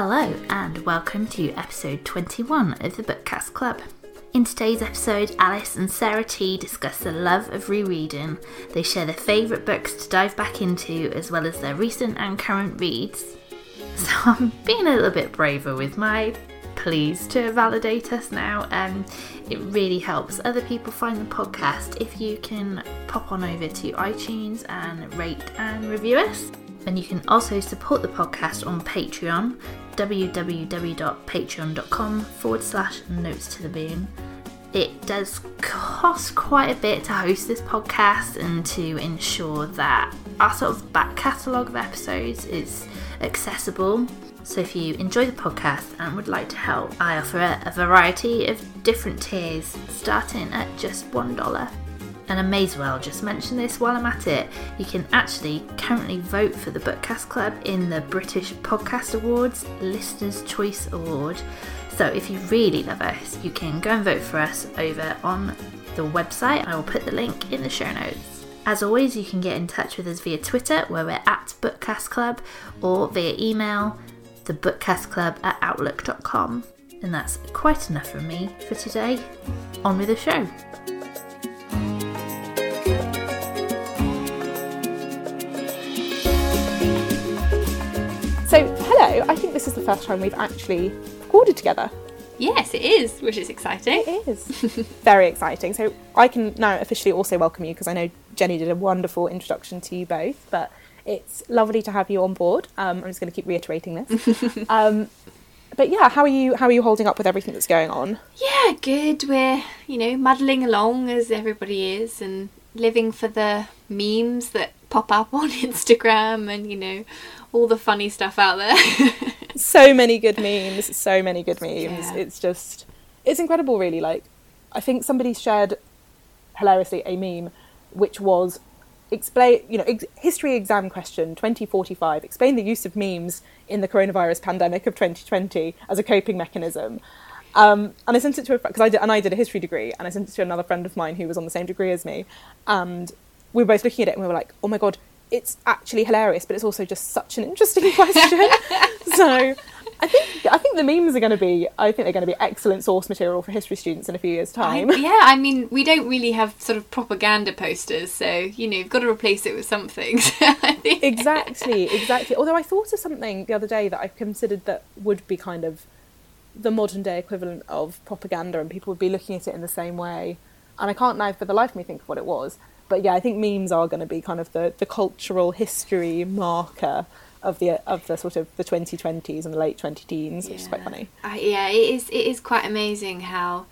Hello, and welcome to episode 21 of the Bookcast Club. In today's episode, Alice and Sarah T discuss the love of rereading. They share their favourite books to dive back into, as well as their recent and current reads. So I'm being a little bit braver with my pleas to validate us now. Um, it really helps other people find the podcast if you can pop on over to iTunes and rate and review us. And you can also support the podcast on Patreon, www.patreon.com forward slash notes to the bean. It does cost quite a bit to host this podcast and to ensure that our sort of back catalogue of episodes is accessible. So if you enjoy the podcast and would like to help, I offer a variety of different tiers starting at just $1. And I may as well just mention this while I'm at it. You can actually currently vote for the Bookcast Club in the British Podcast Awards Listener's Choice Award. So if you really love us, you can go and vote for us over on the website. I will put the link in the show notes. As always, you can get in touch with us via Twitter, where we're at Bookcast Club, or via email, thebookcastclub at outlook.com. And that's quite enough from me for today. On with the show. I think this is the first time we've actually recorded together. Yes, it is, which is exciting. It is. Very exciting. So, I can now officially also welcome you because I know Jenny did a wonderful introduction to you both, but it's lovely to have you on board. Um, I'm just going to keep reiterating this. um, but yeah, how are you? How are you holding up with everything that's going on? Yeah, good. We're, you know, muddling along as everybody is and living for the memes that pop up on Instagram and, you know, all the funny stuff out there. so many good memes. So many good memes. Yeah. It's just, it's incredible, really. Like, I think somebody shared hilariously a meme which was explain you know ex- history exam question 2045 explain the use of memes in the coronavirus pandemic of 2020 as a coping mechanism um, and I sent it to a because I did and I did a history degree and I sent it to another friend of mine who was on the same degree as me and we were both looking at it and we were like oh my god it's actually hilarious but it's also just such an interesting question so I think I think the memes are going to be I think they're going to be excellent source material for history students in a few years I- time yeah, I mean, we don't really have sort of propaganda posters, so, you know, you've got to replace it with something. I exactly, exactly. Although I thought of something the other day that I considered that would be kind of the modern day equivalent of propaganda, and people would be looking at it in the same way. And I can't now for the life of me think of what it was. But yeah, I think memes are going to be kind of the, the cultural history marker of the of the sort of the 2020s and the late 20 teens, which is quite funny. Uh, yeah, it is. It is quite amazing how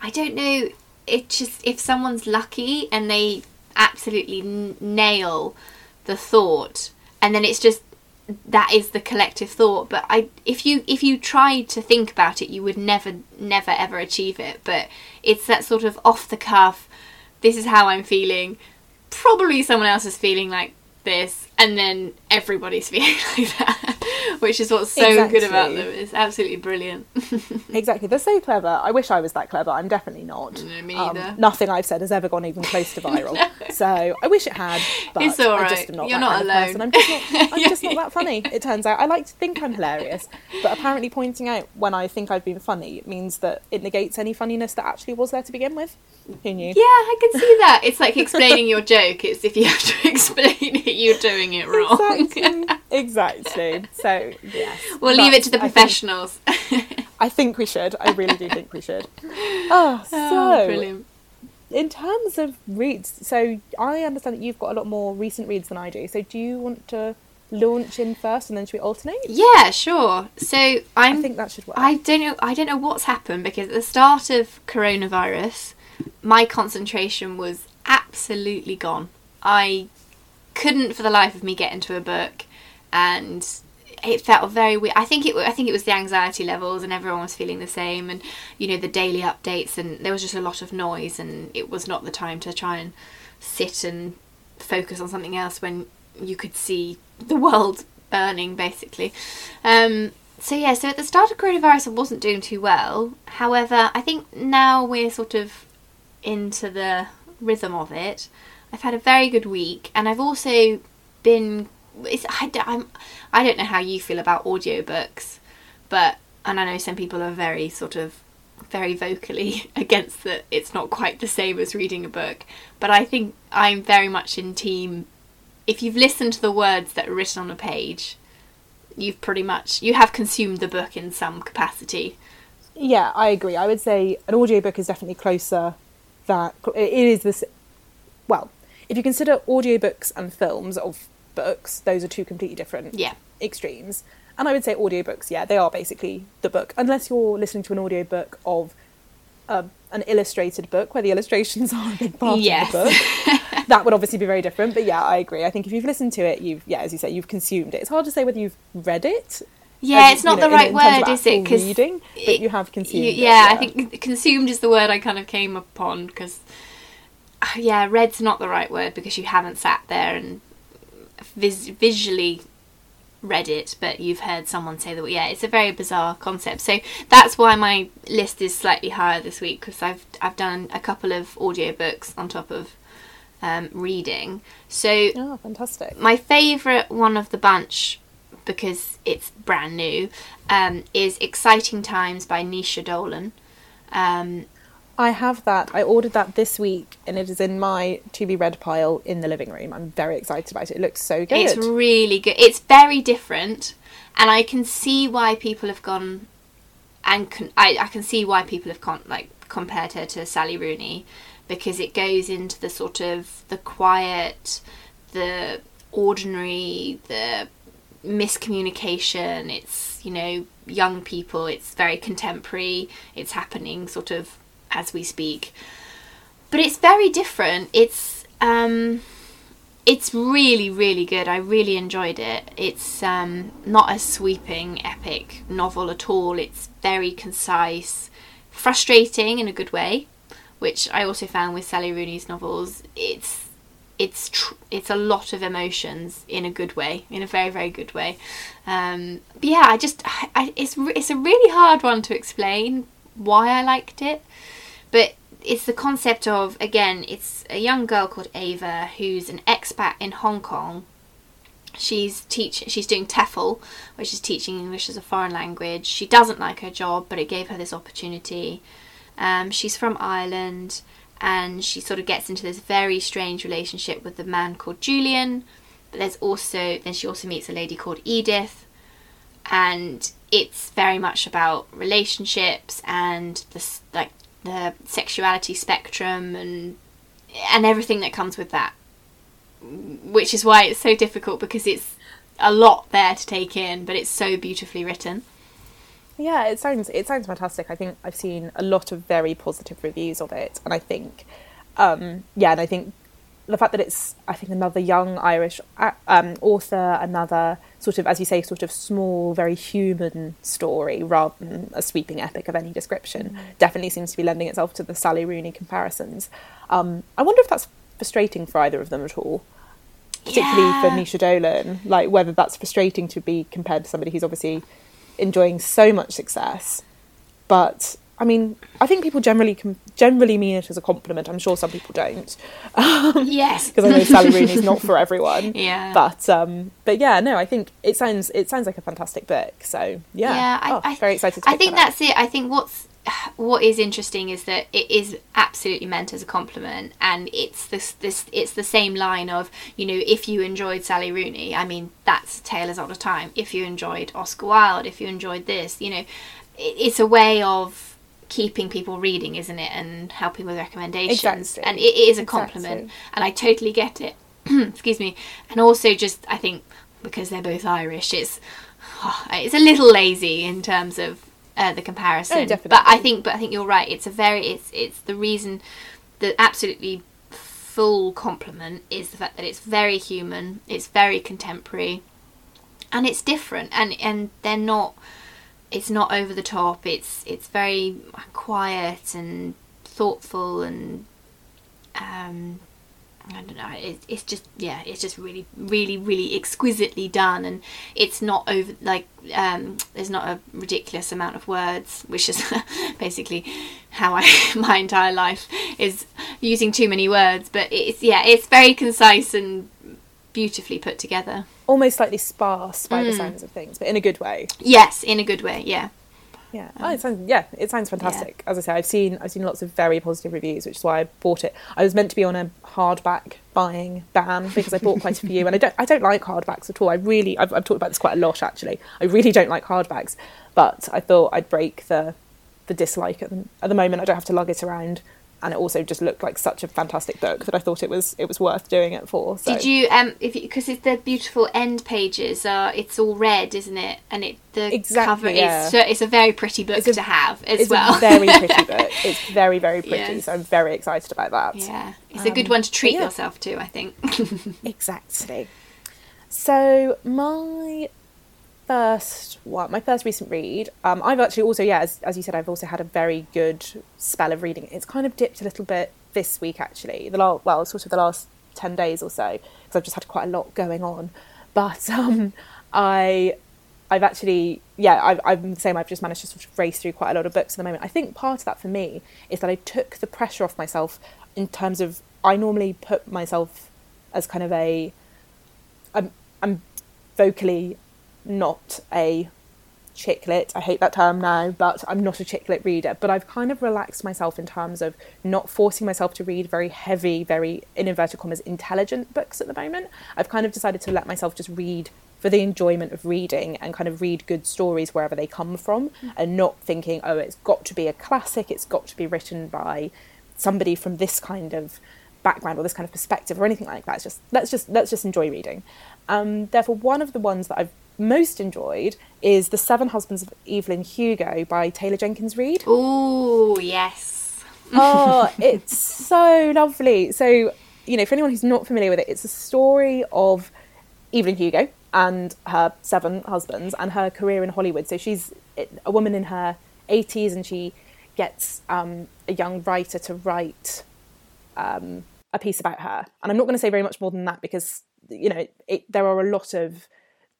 I don't know. It just if someone's lucky and they absolutely n- nail the thought, and then it's just that is the collective thought. But I, if you if you tried to think about it, you would never, never, ever achieve it. But it's that sort of off the cuff. This is how I'm feeling. Probably someone else is feeling like this, and then everybody's feeling like that, which is what's so good about them. It's absolutely brilliant. Exactly, they're so clever. I wish I was that clever. I'm definitely not. No, me Um, nothing I've said has ever gone even close to viral. So I wish it had, but It's all i just am not You're not alone. person. I'm just not. I'm just not that funny. It turns out I like to think I'm hilarious, but apparently pointing out when I think I've been funny means that it negates any funniness that actually was there to begin with. Who knew? Yeah, I can see that. It's like explaining your joke. It's if you have to explain it, you're doing it wrong. Exactly. exactly. So yes, We'll leave it to the But I think- professionals. I think we should. I really do think we should. Ah, oh, so oh, brilliant. in terms of reads, so I understand that you've got a lot more recent reads than I do. So do you want to launch in first, and then should we alternate? Yeah, sure. So I'm. I think that should work. I don't know. I don't know what's happened because at the start of coronavirus, my concentration was absolutely gone. I couldn't, for the life of me, get into a book, and it felt very weird. I think it. I think it was the anxiety levels, and everyone was feeling the same, and you know the daily updates, and there was just a lot of noise, and it was not the time to try and sit and focus on something else when you could see the world burning, basically. Um, so yeah, so at the start of coronavirus, I wasn't doing too well. However, I think now we're sort of into the rhythm of it. I've had a very good week, and I've also been. I, d- I'm, I don't know how you feel about audiobooks, but and I know some people are very sort of very vocally against that it's not quite the same as reading a book but i think i'm very much in team if you've listened to the words that are written on a page you've pretty much you have consumed the book in some capacity Yeah, I agree. I would say an audiobook is definitely closer that it is this well, if you consider audiobooks and films of books, those are two completely different yeah extremes. And I would say audiobooks, yeah, they are basically the book, unless you're listening to an audiobook of uh, an illustrated book where the illustrations are a big part Yes. of the book. that would obviously be very different. But yeah, I agree. I think if you've listened to it, you've yeah, as you say, you've consumed it. It's hard to say whether you've read it. yeah as, it's not you know, the right in of word is it because reading, but you have consumed. it, yeah, I think consumed is the word I kind of came upon because, yeah, red's not the right word because you haven't sat there and vis- visually read it, but you've heard someone say that. Yeah, it's a very bizarre concept. So that's why my list is slightly higher this week because I've I've done a couple of audiobooks on top of um, reading. So Oh, fantastic. my favourite one of the bunch, because it's brand new, um, is Exciting Times by Naoise Dolan. Um, I have that. I ordered that this week, and it is in my to be read pile in the living room. I'm very excited about it. It looks so good. It's really good. It's very different, and I can see why people have gone, and con- I, I can see why people have con- like compared her to Sally Rooney, because it goes into the sort of the quiet, the ordinary, the miscommunication. It's you know young people. It's very contemporary. It's happening sort of as we speak, but it's very different. It's um it's really really good. I really enjoyed it. It's um, not a sweeping epic novel at all. It's very concise frustrating in a good way which i also found with sally rooney's novels. It's it's tr- it's a lot of emotions in a good way in a very very good way. Um, but yeah i just I, I, it's it's a really hard one to explain why i liked it but it's the concept of again it's a young girl called ava who's an expat in hong kong she's teach she's doing TEFL, which is teaching English as a foreign language. She doesn't like her job, but it gave her this opportunity. Um, she's from Ireland, and she sort of gets into this very strange relationship with a man called Julian. But there's also then she also meets a lady called Edith, and it's very much about relationships and the s- like the sexuality spectrum and and everything that comes with that which is why it's so difficult because it's a lot there to take in, but it's so beautifully written. Yeah, it sounds it sounds fantastic. I think I've seen a lot of very positive reviews of it, and I think, um, yeah, and I think the fact that it's I think another young Irish um, author, another sort of as you say, sort of small, very human story rather than a sweeping epic of any description, definitely seems to be lending itself to the Sally Rooney comparisons. Um, I wonder if that's frustrating for either of them at all. Particularly for Yeah. Naoise Dolan, like whether that's frustrating to be compared to somebody who's obviously enjoying so much success. But I mean, I think people generally com- generally mean it as a compliment. I'm sure some people don't, Yes, because I know Sally Rooney's not for everyone. Yeah. But um, but yeah, no, I think it sounds it sounds like a fantastic book. So yeah, Yeah, I, Oh, I, very excited. To I think that that's it. I think what's what is interesting is that it is absolutely meant as a compliment, and it's this this it's the same line of you know if you enjoyed Sally Rooney, I mean that's Taylor's all the Time. If you enjoyed Oscar Wilde, if you enjoyed this, you know, it, it's a way of keeping people reading, isn't it, and helping with recommendations. Exactly. And it is a Exactly. compliment, and I totally get it. Excuse me, and also just I think because they're both Irish, it's it's a little lazy in terms of uh, the comparison. Oh, definitely. But I think, but I think you're right. It's a very, it's it's the reason, the absolutely full compliment is the fact that it's very human, it's very contemporary, and it's different, and and they're not. It's not over the top. It's it's very quiet and thoughtful and um, I don't know. It, it's just yeah, it's just really, really, really exquisitely done, and it's not over like um, there's not a ridiculous amount of words, which is basically how I my entire life is using too many words. But it's yeah, it's very concise and beautifully put together. almost slightly sparse by Mm. the sounds of things, but in a good way. Yes, in a good way. Yeah. Yeah, oh, it sounds yeah, it sounds fantastic. As I say, I've seen I've seen lots of very positive reviews, which is why I bought it. I was meant to be on a hardback buying ban because I bought quite a few, and I don't I don't like hardbacks at all. I really I've, I've talked about this quite a lot actually. I really don't like hardbacks, but I thought I'd break the the dislike at the, at the moment. I don't have to lug it around, and it also just looked like such a fantastic book that I thought it was it was worth doing it for. So. Did you um if because it's the beautiful end pages are it's all red, isn't it? And it the Exactly, cover yeah. is so it's a very pretty book It's a- to have as well. It's well. a very pretty book. It's very very pretty, Yes. so I'm very excited about that. yeah, it's a good Um, one to treat yeah. yourself to. I think. Exactly. So my first one, my first recent read, um, I've actually also, yeah, as, as you said, I've also had a very good spell of reading. It's kind of dipped a little bit this week, actually. The last, well, sort of the last ten days or so, because I've just had quite a lot going on. But um, I, I've actually, yeah, I've, I'm the same. I've just managed to sort of race through quite a lot of books at the moment. I think part of that for me is that I took the pressure off myself in terms of I normally put myself as kind of a I'm I'm vocally not a chick lit. I hate that term now, but I'm not a chick lit reader. But I've kind of relaxed myself in terms of not forcing myself to read very heavy, very in inverted commas intelligent books at the moment. I've kind of decided to let myself just read for the enjoyment of reading and kind of read good stories wherever they come from and not thinking, oh, it's got to be a classic, it's got to be written by somebody from this kind of background or this kind of perspective or anything like that. It's just let's just let's just enjoy reading. Um, therefore, one of the ones that I've most enjoyed is The Seven Husbands of Evelyn Hugo by Taylor Jenkins Reid. Oh yes. oh, it's so lovely. So, you know, for anyone who's not familiar with it, it's a story of Evelyn Hugo and her seven husbands and her career in Hollywood. So she's a woman in her 80s and she gets um, a young writer to write um, a piece about her. And I'm not going to say very much more than that because, you know, it, there are a lot of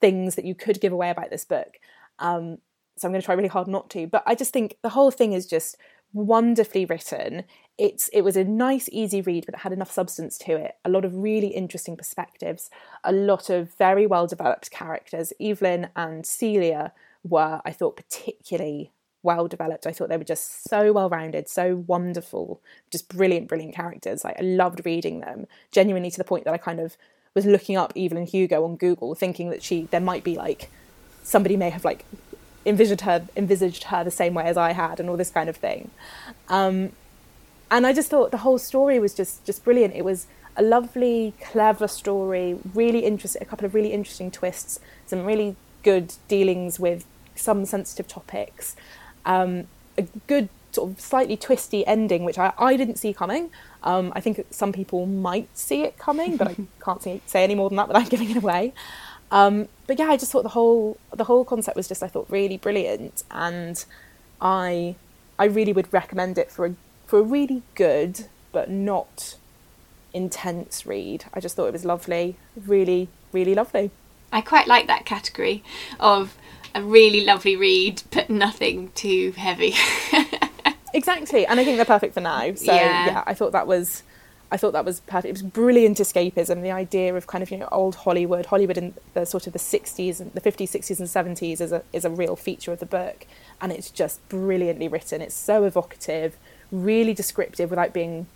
things that you could give away about this book. Um, so I'm going to try really hard not to. But I just think the whole thing is just wonderfully written. It's it was a nice, easy read, but it had enough substance to it. A lot of really interesting perspectives, a lot of very well developed characters. Evelyn and Celia were, I thought, particularly well developed. I thought they were just so well rounded, so wonderful, just brilliant, brilliant characters. Like I loved reading them, genuinely to the point that I kind of was looking up Evelyn Hugo on Google, thinking that she there might be like somebody may have like envisioned her envisaged her the same way as I had, and all this kind of thing. Um, and I just thought the whole story was just just brilliant. It was a lovely, clever story, really interesting, a couple of really interesting twists, some really good dealings with some sensitive topics, um, a good sort of slightly twisty ending, which I, I didn't see coming. Um, I think some people might see it coming, but I can't say, say any more than that without giving it away. Um, but yeah, I just thought the whole the whole concept was just I thought really brilliant, and I I really would recommend it for a for a really good but not intense read. I just thought it was lovely, really really lovely. I quite like that category of a really lovely read, but nothing too heavy. Exactly, and I think they're perfect for now. So Yeah. yeah, I thought that was, I thought that was perfect. It was brilliant escapism. The idea of kind of you know old Hollywood, Hollywood in the sort of the sixties and the fifties, sixties, and seventies is a is a real feature of the book, and it's just brilliantly written. It's so evocative, really descriptive without being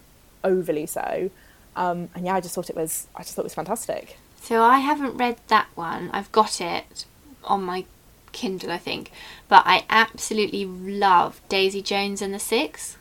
overly so. Um, and yeah, I just thought it was, I just thought it was fantastic. so I haven't read that one. I've got it on my Kindle, I think. But I absolutely love Daisy Jones and the Six.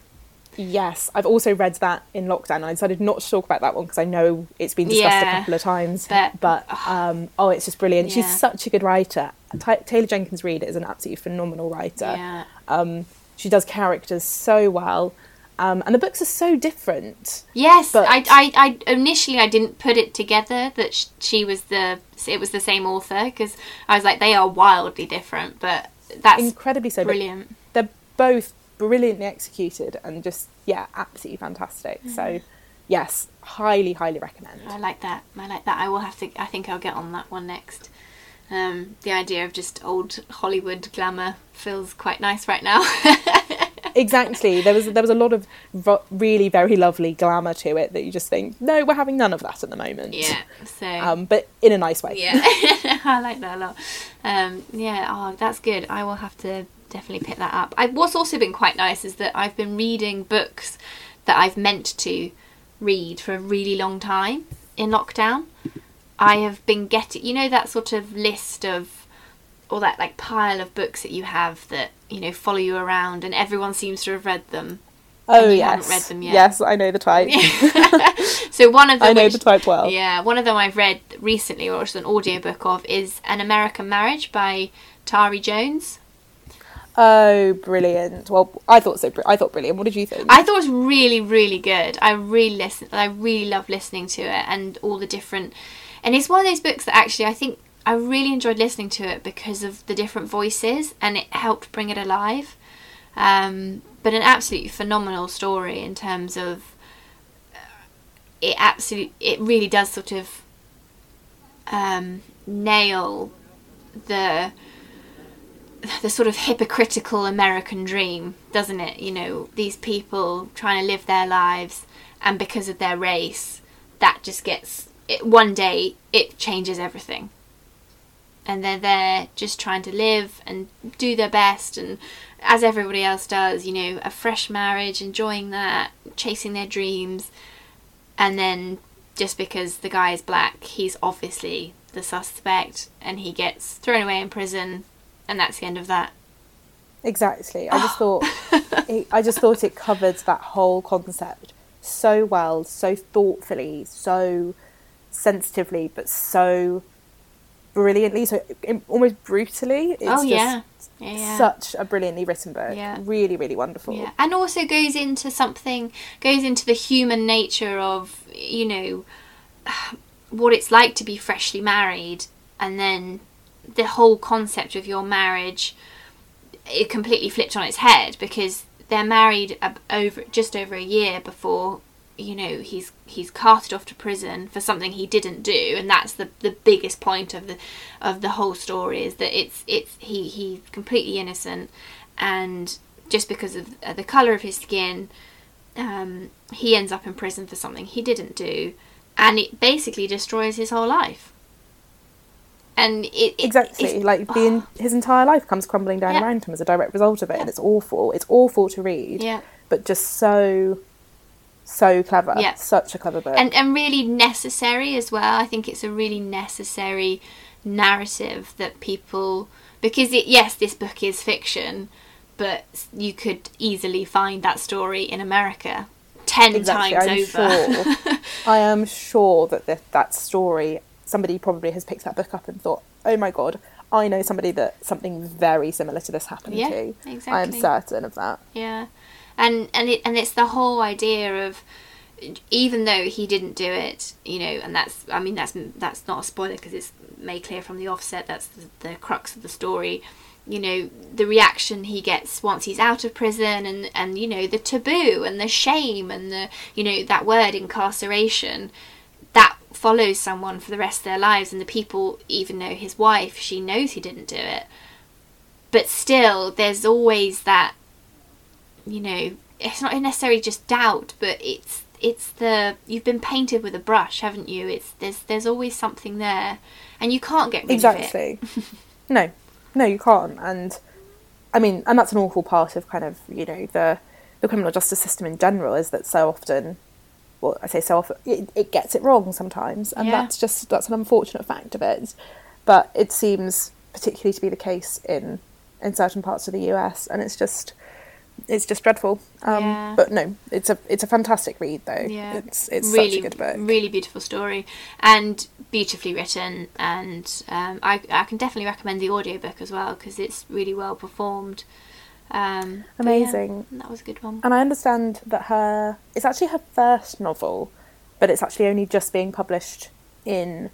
Yes, I've also read that in lockdown. I decided not to talk about that one because I know it's been discussed a couple of times. but- But, um, oh, it's just brilliant. Yeah. She's such a good writer. Ta Taylor Jenkins Reid is an absolutely phenomenal writer. Yeah. Um, she does characters so well, um, and the books are so different. Yes, But- I, I, I initially I didn't put it together that sh- she was the it was the same author because I was like they are wildly different, but that's Incredibly so. brilliant. They're both brilliantly executed and just yeah, absolutely fantastic. Mm-hmm. So, yes, highly, highly recommend. I like that. I like that. I will have to. I think I'll get on that one next. Um, the idea of just old Hollywood glamour feels quite nice right now. exactly. There was there was a lot of ro- really very lovely glamour to it that you just think, no, we're having none of that at the moment. yeah. So Um, but in a nice way. yeah, I like that a lot. Um, yeah, oh, that's good. I will have to definitely pick that up. I, what's also been quite nice is that I've been reading books that I've meant to read for a really long time in lockdown. I have been getting, you know, that sort of list of, or that like pile of books that you have that you know follow you around, and everyone seems to have read them. Oh yes. haven't read them yet. Yes, I know the type. So one of them, I know which- the type well. Yeah, one of them I've read recently, or it's an audiobook of, is An American Marriage by Tayari Jones. Oh, brilliant. Well, I thought so. I thought brilliant. What did you think? I thought it was really, really good. I really listen. I really love listening to it and all the different. And it's one of those books that actually I think I really enjoyed listening to it because of the different voices, and it helped bring it alive. Um, but an absolutely phenomenal story in terms of uh, it. Absolutely, it really does sort of um, nail the the sort of hypocritical American dream, doesn't it? You know, these people trying to live their lives, and because of their race, that just gets it, one day it changes everything. And they're there just trying to live and do their best, and as everybody else does, you know, a fresh marriage, enjoying that, chasing their dreams, and then just because the guy is black, he's obviously the suspect, and he gets thrown away in prison, and that's the end of that. Exactly. I just thought it, I just thought it covered that whole concept so well, so thoughtfully, so sensitively, but so brilliantly, so almost brutally. It's oh just yeah, yeah, yeah. such a brilliantly written book. Yeah. Really, really wonderful. Yeah, and also goes into something, goes into the human nature of, you know, what it's like to be freshly married, and then the whole concept of your marriage, it completely flipped on its head because they're married over just over a year before, you know, he's he's carted off to prison for something he didn't do, and that's the the biggest point of the of the whole story is that it's it's he he's completely innocent, and just because of uh, the color of his skin, um, he ends up in prison for something he didn't do, and it basically destroys his whole life. And it, it Exactly. Like being his entire life comes crumbling down Yeah. around him as a direct result of it, and it's awful. It's awful to read, yeah. but just so, so clever. Yeah. Such a clever book. and and really necessary as well. I think it's a really necessary narrative that people because it, yes, this book is fiction, but you could easily find that story in America ten Exactly, times I'm over. sure. I am sure that the, that story, somebody probably has picked that book up and thought, oh my god, I know somebody that something very similar to this happened Yeah, to. I am certain of that. Yeah, and and it and it's the whole idea of even though he didn't do it, you know, and that's I mean that's that's not a spoiler because it's made clear from the offset. That's the, the crux of the story. You know, the reaction he gets once he's out of prison, and and you know the taboo and the shame and the you know that word incarceration that follows someone for the rest of their lives and the people even though his wife she knows he didn't do it but still there's always that you know it's not necessarily just doubt but it's it's the you've been painted with a brush haven't you it's there's there's always something there and you can't get rid of it Exactly. no, no, you can't. And I mean, and that's an awful part of kind of you know the the criminal justice system in general is that so often, well, I say so often, it, it gets it wrong sometimes, and Yeah. that's just that's an unfortunate fact of it. But it seems particularly to be the case in in certain parts of the US, and it's just it's just dreadful. Um, Yeah. But no, it's a it's a fantastic read though. Yeah. it's it's really such a good book. really beautiful story and beautifully written and um, I, I can definitely recommend the audiobook as well because it's really well performed um, but yeah, Amazing. that was a good one And I understand that her it's actually her first novel, but it's actually only just being published in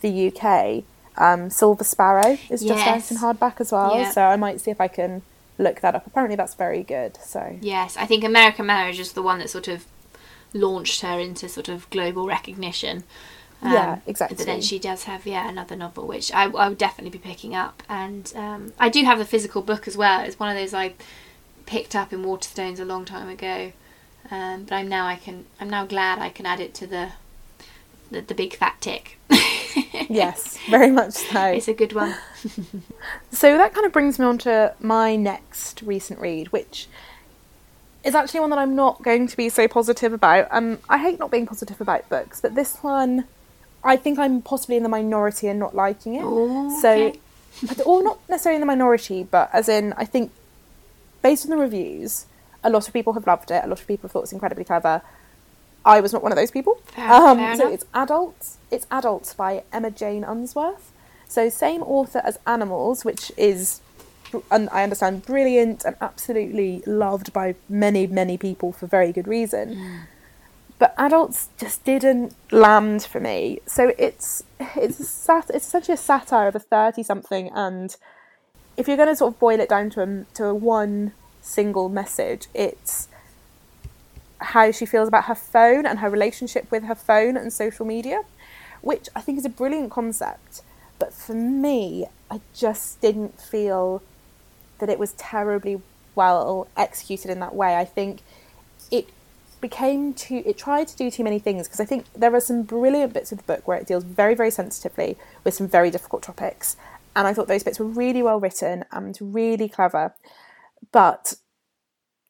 the UK. Um, Silver Sparrow is just Yes. out in hardback as well, Yeah. so I might see if I can look that up. Apparently, that's very good. So Yes, I think American Marriage is the one that sort of launched her into sort of global recognition. Um, Yeah, exactly. But then she does have yeah another novel which I, I would definitely be picking up, and um, I do have the physical book as well. It's one of those I picked up in Waterstones a long time ago. Um, but I'm now I can I'm now glad I can add it to the the, the big fat tick. yes, very much so. It's a good one. So that kind of brings me on to my next recent read, which is actually one that I'm not going to be so positive about. Um, I hate not being positive about books, but this one, I think I'm possibly in the minority and not liking it. Oh, so, okay. but, or not necessarily in the minority, but as in, I think based on the reviews, a lot of people have loved it. A lot of people have thought it's incredibly clever. I was not one of those people. Fair- um, fair so it's adults. It's adults by Emma Jane Unsworth. So same author as Animals, which is, and I understand, brilliant and absolutely loved by many many people for very good reason. Mm. But adults just didn't land for me. So it's it's a sat- it's essentially a satire of a thirty something, and if you're going to sort of boil it down to a, to a one single message, it's how she feels about her phone and her relationship with her phone and social media, which I think is a brilliant concept. But for me, I just didn't feel that it was terribly well executed in that way. I think it became too it tried to do too many things because I think there are some brilliant bits of the book where it deals very very sensitively with some very difficult topics and I thought those bits were really well written and really clever but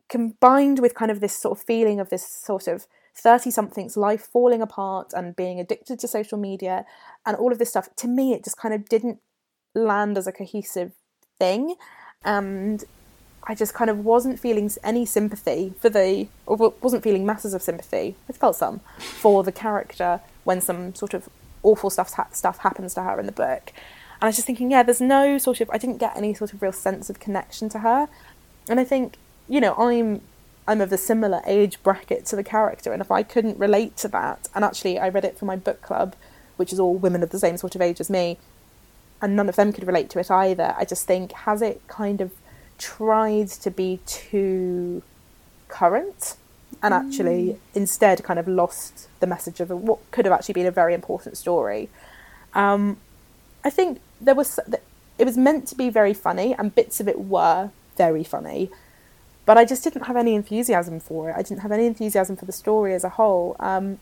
combined with kind of this sort of feeling of this sort of 30 something's life falling apart and being addicted to social media and all of this stuff to me it just kind of didn't land as a cohesive thing and I just kind of wasn't feeling any sympathy for the, or wasn't feeling masses of sympathy. I felt some for the character when some sort of awful stuff stuff happens to her in the book, and I was just thinking, yeah, there's no sort of, I didn't get any sort of real sense of connection to her, and I think, you know, I'm I'm of a similar age bracket to the character, and if I couldn't relate to that, and actually I read it for my book club, which is all women of the same sort of age as me, and none of them could relate to it either. I just think has it kind of tried to be too current and actually instead kind of lost the message of what could have actually been a very important story. Um, I think there was it was meant to be very funny and bits of it were very funny, but I just didn't have any enthusiasm for it. I didn't have any enthusiasm for the story as a whole. Um,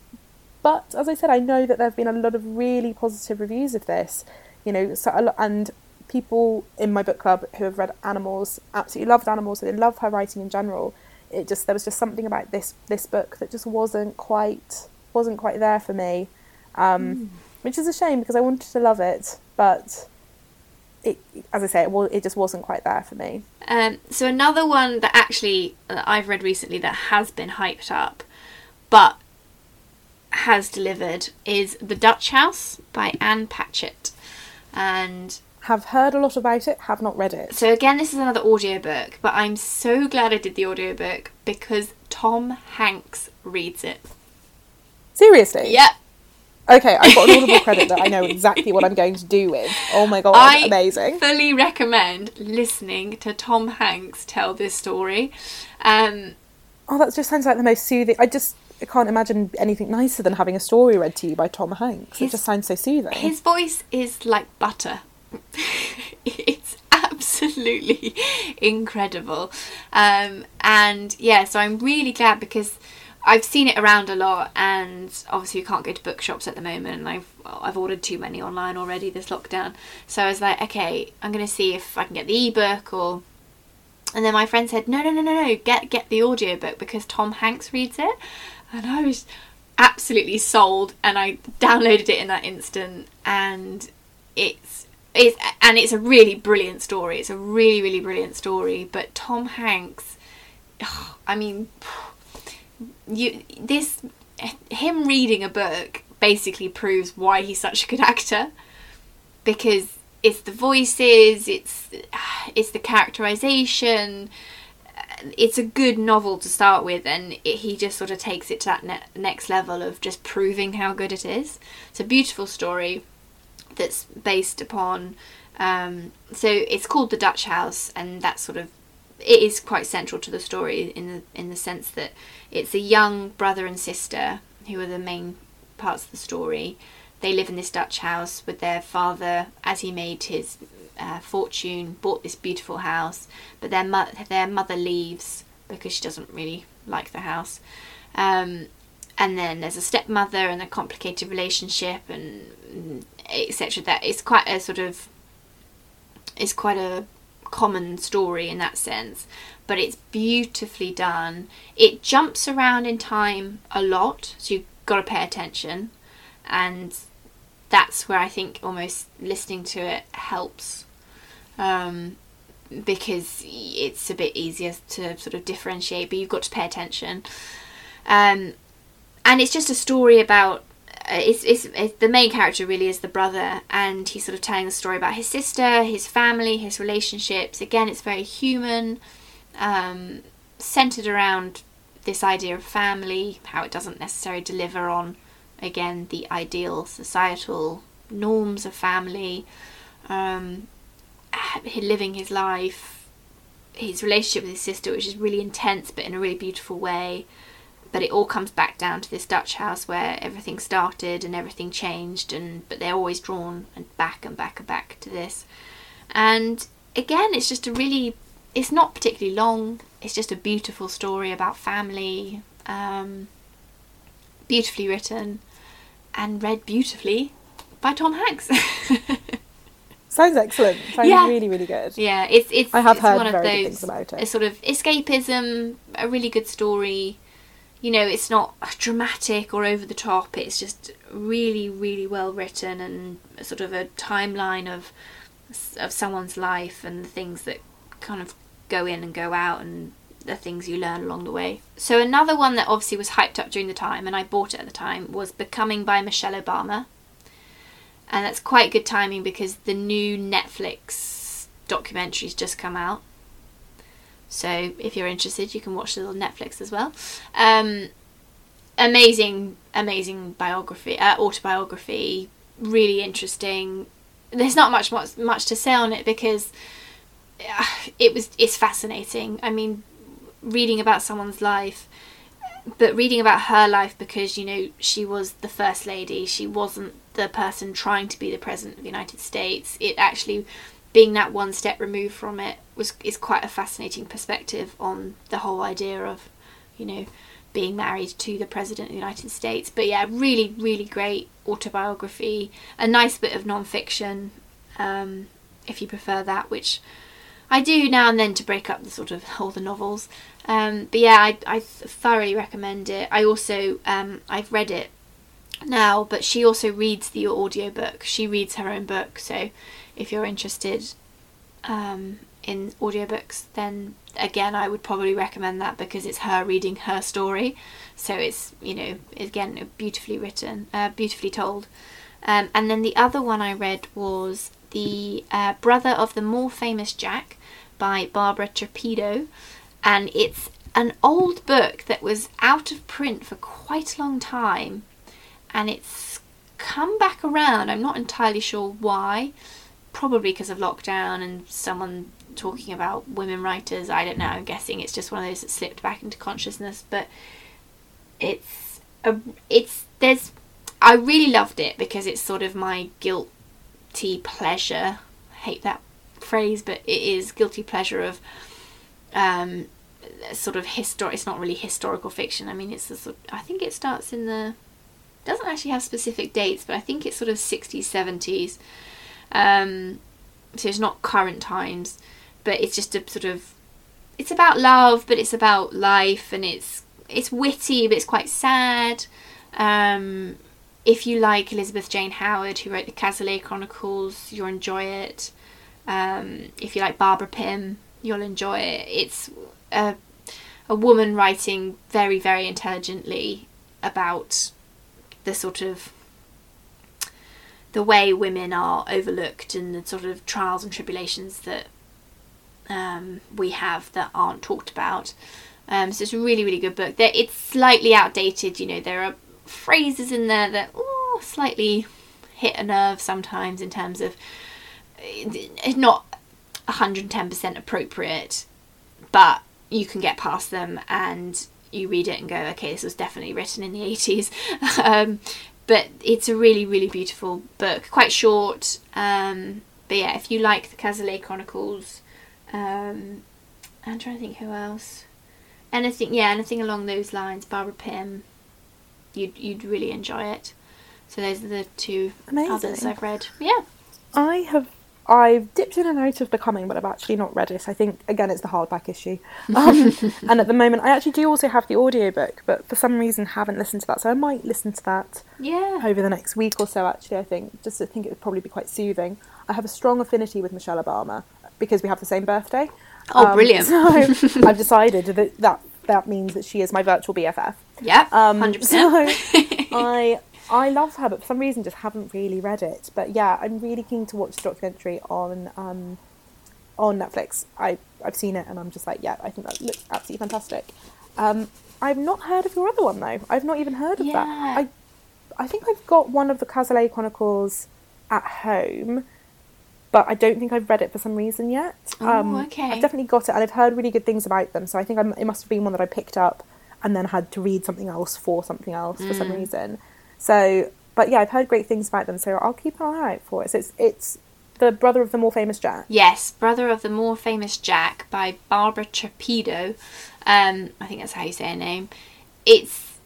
but as I said, I know that there have been a lot of really positive reviews of this. You know, so a lot, and people in my book club who have read Animals absolutely loved Animals. They love her writing in general. It just there was just something about this this book that just wasn't quite wasn't quite there for me, um, which is a shame because I wanted to love it, but it as I say it was it just wasn't quite there for me. Um, so another one that actually uh, I've read recently that has been hyped up, but has delivered is The Dutch House by Ann Patchett. And Have heard a lot about it, have not read it. so again, this is another audiobook, but I'm so glad I did the audiobook because Tom Hanks reads it. Seriously? Yep. Okay, I've got an audible credit that I know exactly what I'm going to do with. Oh my god, I amazing. I fully recommend listening to Tom Hanks tell this story. Um, Oh, that just sounds like the most soothing. I just I can't imagine anything nicer than having a story read to you by Tom Hanks. His- it just sounds so soothing. His voice is like butter. it's absolutely incredible. Um, and yeah, so I'm really glad because I've seen it around a lot, and obviously you can't go to bookshops at the moment. And I've well, I've ordered too many online already this lockdown. So I was like, okay, I'm gonna see if I can get the ebook or. And then my friend said, no, no, no, no, no, get get the audiobook because Tom Hanks reads it. And I was absolutely sold and I downloaded it in that instant and it's it's and it's a really brilliant story. It's a really really brilliant story, but Tom Hanks I mean you this him reading a book basically proves why he's such a good actor because it's the voices, it's it's the characterization, it's a good novel to start with, and it, he just sort of takes it to that ne- next level of just proving how good it is. It's a beautiful story that's based upon. Um, so it's called the Dutch House, and that's sort of it is quite central to the story in the in the sense that it's a young brother and sister who are the main parts of the story. They live in this Dutch house with their father as he made his uh, fortune, bought this beautiful house, but their mo- their mother leaves because she doesn't really like the house. Um, and then there's a stepmother and a complicated relationship and etc. That it's quite a sort of it's quite a common story in that sense, but it's beautifully done. It jumps around in time a lot, so you've got to pay attention, and that's where I think almost listening to it helps. Um, because it's a bit easier to sort of differentiate, but you've got to pay attention. Um, and it's just a story about it's, it's, it's, the main character really is the brother and he's sort of telling the story about his sister his family his relationships. Again it's very human um, centered around this idea of family how it doesn't necessarily deliver on again the ideal societal norms of family um, living his life his relationship with his sister which is really intense but in a really beautiful way but it all comes back down to this Dutch house where everything started and everything changed and but they're always drawn and back and back and back to this and again it's just a really it's not particularly long it's just a beautiful story about family um, beautifully written and read beautifully by Tom Hanks Sounds excellent. Sounds Yeah. really, really good. yeah it's it's I have it's heard one of very good those things about it. a sort of escapism a really good story you know it's not dramatic or over the top. It's just really really well written and sort of a timeline of of someone's life and the things that kind of go in and go out and the things you learn along the way. So another one that obviously was hyped up during the time and I bought it at the time was Becoming by Michelle Obama. And that's quite good timing because the new Netflix documentary's just come out so if you're interested, you can watch it on Netflix as well. Um, amazing, amazing biography, uh, autobiography. Really interesting. There's not much, much much to say on it because uh, it was it's fascinating. I mean, reading about someone's life, but reading about her life because you know she was the first lady. She wasn't the person trying to be the president of the United States. It actually being that one step removed from it was is quite a fascinating perspective on the whole idea of, you know, being married to the president of the United States. But yeah, really, really great autobiography. A nice bit of non-fiction, um, if you prefer that, which I do now and then to break up the sort of all the novels. Um, but yeah, I, I thoroughly recommend it. I also um, I've read it now, but she also reads the audiobook. She reads her own book, so if you're interested um, in audiobooks, then again, I would probably recommend that because it's her reading her story. So it's, you know, again, beautifully written, uh, beautifully told. Um, and then the other one I read was The uh, Brother of the More Famous Jack by Barbara Trapido. And it's an old book that was out of print for quite a long time. And it's come back around. I'm not entirely sure why probably because of lockdown and someone talking about women writers. I don't know. I'm guessing it's just one of those that slipped back into consciousness. But it's a, it's there's I really loved it because it's sort of my guilty pleasure. I hate that phrase, but it is guilty pleasure of um sort of historic. It's not really historical fiction. I mean, it's the sort. I think it starts in the doesn't actually have specific dates, but I think it's sort of 60s, 70s. Um, so it's not current times, but it's just a sort of it's about love, but it's about life, and it's it's witty, but it's quite sad. Um, if you like Elizabeth Jane Howard, who wrote the Cazalet Chronicles, you'll enjoy it. Um, if you like Barbara Pym, you'll enjoy it. It's a a woman writing very very intelligently about the sort of the way women are overlooked and the sort of trials and tribulations that um, we have that aren't talked about. Um, so it's a really, really good book. It's slightly outdated. You know, there are phrases in there that ooh, slightly hit a nerve sometimes in terms of it's not 110% appropriate, but you can get past them and you read it and go, okay, this was definitely written in the 80s. um, but it's a really, really beautiful book. Quite short, um, but yeah, if you like the Cazalet Chronicles, um, I'm trying to think who else. Anything, yeah, anything along those lines. Barbara Pym, you'd you'd really enjoy it. So those are the two others I've read. Yeah. I have I've dipped in and out of Becoming, but I've actually not read it. I think again it's the hardback issue, um, and at the moment I actually do also have the audiobook, but for some reason haven't listened to that. So I might listen to that Yeah. over the next week or so. Actually, I think just I think it would probably be quite soothing. I have a strong affinity with Michelle Obama because we have the same birthday. Oh, brilliant. So I've decided that that that means that she is my virtual BFF. Yeah. Um, Hundred so percent. I I love her, but for some reason just haven't really read it. But yeah, I'm really keen to watch the documentary on um, on Netflix. I I've seen it and I'm just like, yeah, I think that looks absolutely fantastic. Um, I've not heard of your other one though. I've not even heard of Yeah. that. I I think I've got one of the Cazalet Chronicles at home, but I don't think I've read it for some reason yet. Um, Oh, okay. I've definitely got it, and I've heard really good things about them. So I think I'm, it must have been one that I picked up and then had to read something else for something else for Mm. some reason. So, but yeah, I've heard great things about them. So I'll keep an eye out for it. So it's it's the brother of the more famous Jack. Yes, brother of the more famous Jack by Barbara Trapido. Um, I think that's how you say her name. It's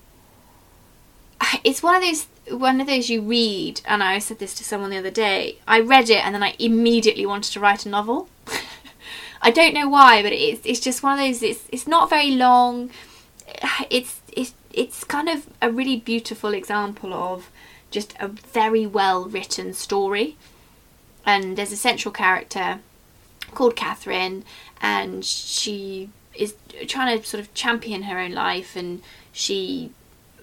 it's one of those one of those you read, and I said this to someone the other day. I read it and then I immediately wanted to write a novel. I don't know why, but it's it's just one of those. It's it's not very long. It's it's kind of a really beautiful example of just a very well written story. And there's a central character called Catherine, and she is trying to sort of champion her own life, and she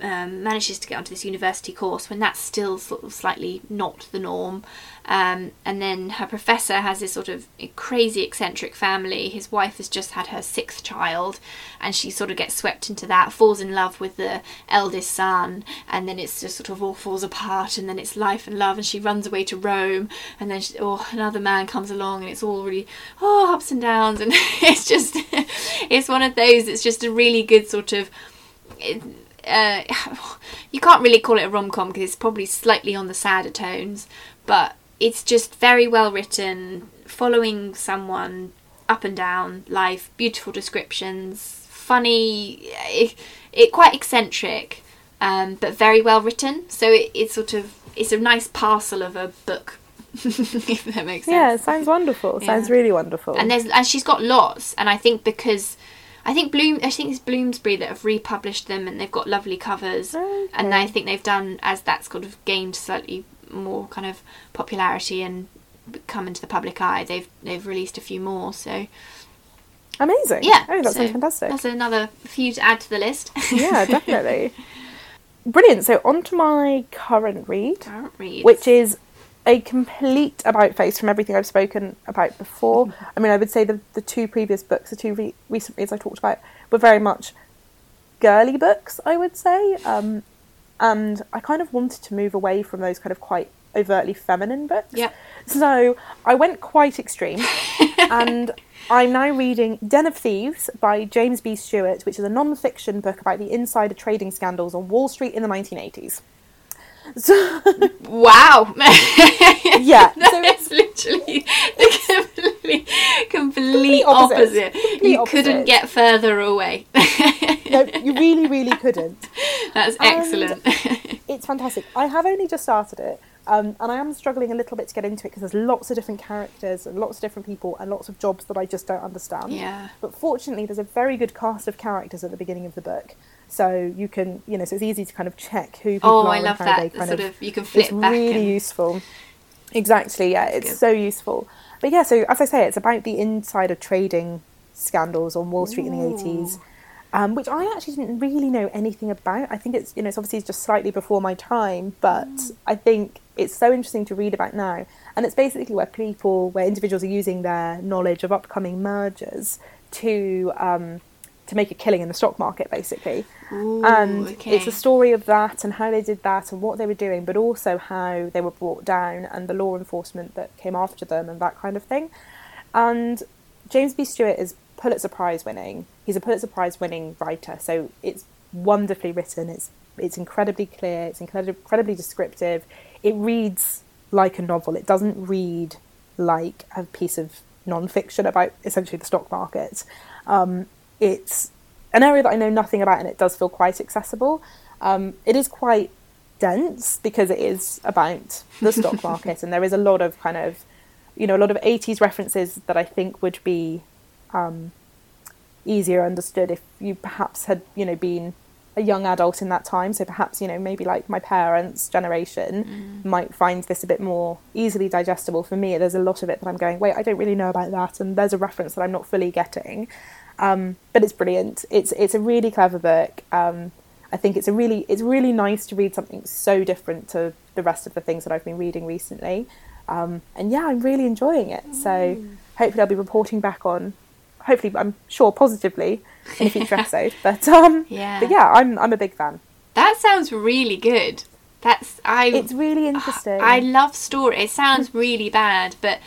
um, manages to get onto this university course when that's still sort of slightly not the norm. Um, and then her professor has this sort of crazy eccentric family. His wife has just had her sixth child, and she sort of gets swept into that, falls in love with the eldest son, and then it's just sort of all falls apart, and then it's life and love, and she runs away to Rome, and then she, oh, another man comes along, and it's all really oh ups and downs, and it's just it's one of those. It's just a really good sort of. It, uh, you can't really call it a rom com because it's probably slightly on the sadder tones, but it's just very well written, following someone up and down life, beautiful descriptions, funny, it, it quite eccentric, um, but very well written. So it, it's sort of it's a nice parcel of a book, if that makes sense. Yeah, it sounds wonderful. Sounds really wonderful. And there's and she's got lots, and I think because I think Bloom I think it's Bloomsbury that have republished them, and they've got lovely covers, and I think they've done as that's kind of gained slightly more kind of popularity and come into the public eye. They've they've released a few more, so Amazing. yeah. Oh, that so sounds fantastic. That's another few to add to the list. yeah, definitely. Brilliant. So on to my current read, Current reads. which is a complete about face from everything I've spoken about before. I mean, I would say the the two previous books, the two re- recent reads I talked about, were very much girly books. I would say, um, and I kind of wanted to move away from those kind of quite overtly feminine books. Yep. So I went quite extreme, and I'm now reading Den of Thieves by James B. Stewart, which is a non-fiction book about the insider trading scandals on Wall Street in the 1980s. So, wow. yeah, so That's literally the complete, complete opposite. opposite. Complete You couldn't get further away. no, you really, really couldn't. That's excellent. It's fantastic. I have only just started it, um, and I am struggling a little bit to get into it because there's lots of different characters and lots of different people and lots of jobs that I just don't understand. Yeah. But fortunately, there's a very good cast of characters at the beginning of the book, so you can, you know, so it's easy to kind of check who people oh, are I and love that. kind sort of. of you can flip it's really and, useful. Exactly, yeah, it's Good. so useful. But yeah, so as I say, it's about the insider trading scandals on Wall Street in the eighties, um, which I actually didn't really know anything about. I think it's you know it's obviously just slightly before my time, but I think it's so interesting to read about now. And it's basically where people, where individuals are using their knowledge of upcoming mergers to um, to make a killing in the stock market, basically. Ooh, and okay. it's a story of that and how they did that and what they were doing, but also how they were brought down and the law enforcement that came after them and that kind of thing. And James B. Stewart is Pulitzer Prize winning. He's a Pulitzer Prize winning writer, so it's wonderfully written. It's it's incredibly clear. It's incredibly incredibly descriptive. It reads like a novel. It doesn't read like a piece of non-fiction about essentially the stock market. Um, it's an area that I know nothing about, and it does feel quite accessible. Um, it is quite dense because it is about the stock market, and there is a lot of kind of, you know, a lot of 80s references that I think would be um, easier understood if you perhaps had, you know, been a young adult in that time. So perhaps, you know, maybe like my parents' generation Mm. might find this a bit more easily digestible. For me, there's a lot of it that I'm going, wait, I don't really know about that, and there's a reference that I'm not fully getting. Um, but it's brilliant. It's it's a really clever book. Um, I think it's a really it's really nice to read something so different to the rest of the things that I've been reading recently. Um, and yeah, I'm really enjoying it. So hopefully I'll be reporting back on. Hopefully, I'm sure positively in a future episode. But um, Yeah. but yeah, I'm I'm a big fan. That sounds really good. That's I. It's really interesting. I love story. It sounds really bad, but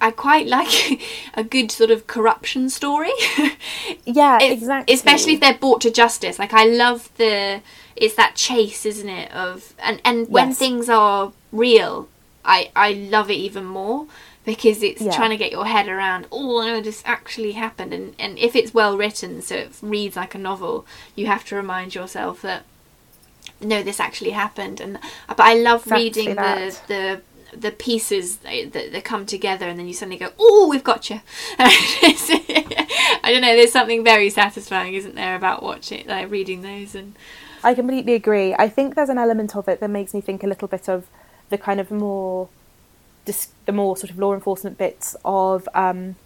I, quite like a good sort of corruption story. yeah, It's- exactly. Especially if they're brought to justice. Like I love the it's that chase, isn't it? Of and and when Yes. things are real, I I love it even more because it's Yeah. trying to get your head around. Oh no, this actually happened, and and if it's well written, so it reads like a novel, you have to remind yourself that no, this actually happened. And but I love Exactly reading that. the the pieces that, that, that come together and then you suddenly go oh we've got you i don't know there's something very satisfying isn't there about watching like reading those and I completely agree. I think there's an element of it that makes me think a little bit of the kind of more, dis- the more sort of law enforcement bits of um,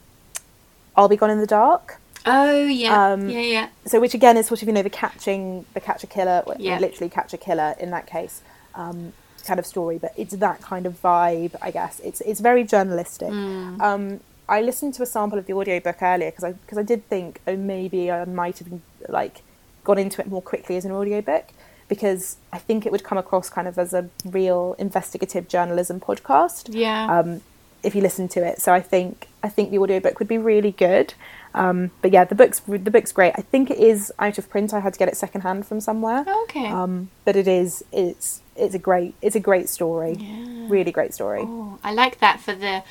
"I'll Be Gone in the Dark." oh yeah Um, yeah yeah So, which again is sort of you know the catching, the catch a killer, Yeah. literally catch a killer in that case, um, kind of story. But it's that kind of vibe, I guess. It's it's very journalistic. Mm. Um, I listened to a sample of the audiobook earlier because I because I did think oh maybe I might have like gone into it more quickly as an audiobook because I think it would come across kind of as a real investigative journalism podcast yeah um, if you listen to it. So I think I think the audiobook would be really good. Um, but yeah, the book's the book's great. I think it is out of print. I had to get it secondhand from somewhere. okay Um, but it is it's it's a great it's a great story. Yeah. Really great story. oh, i like that for the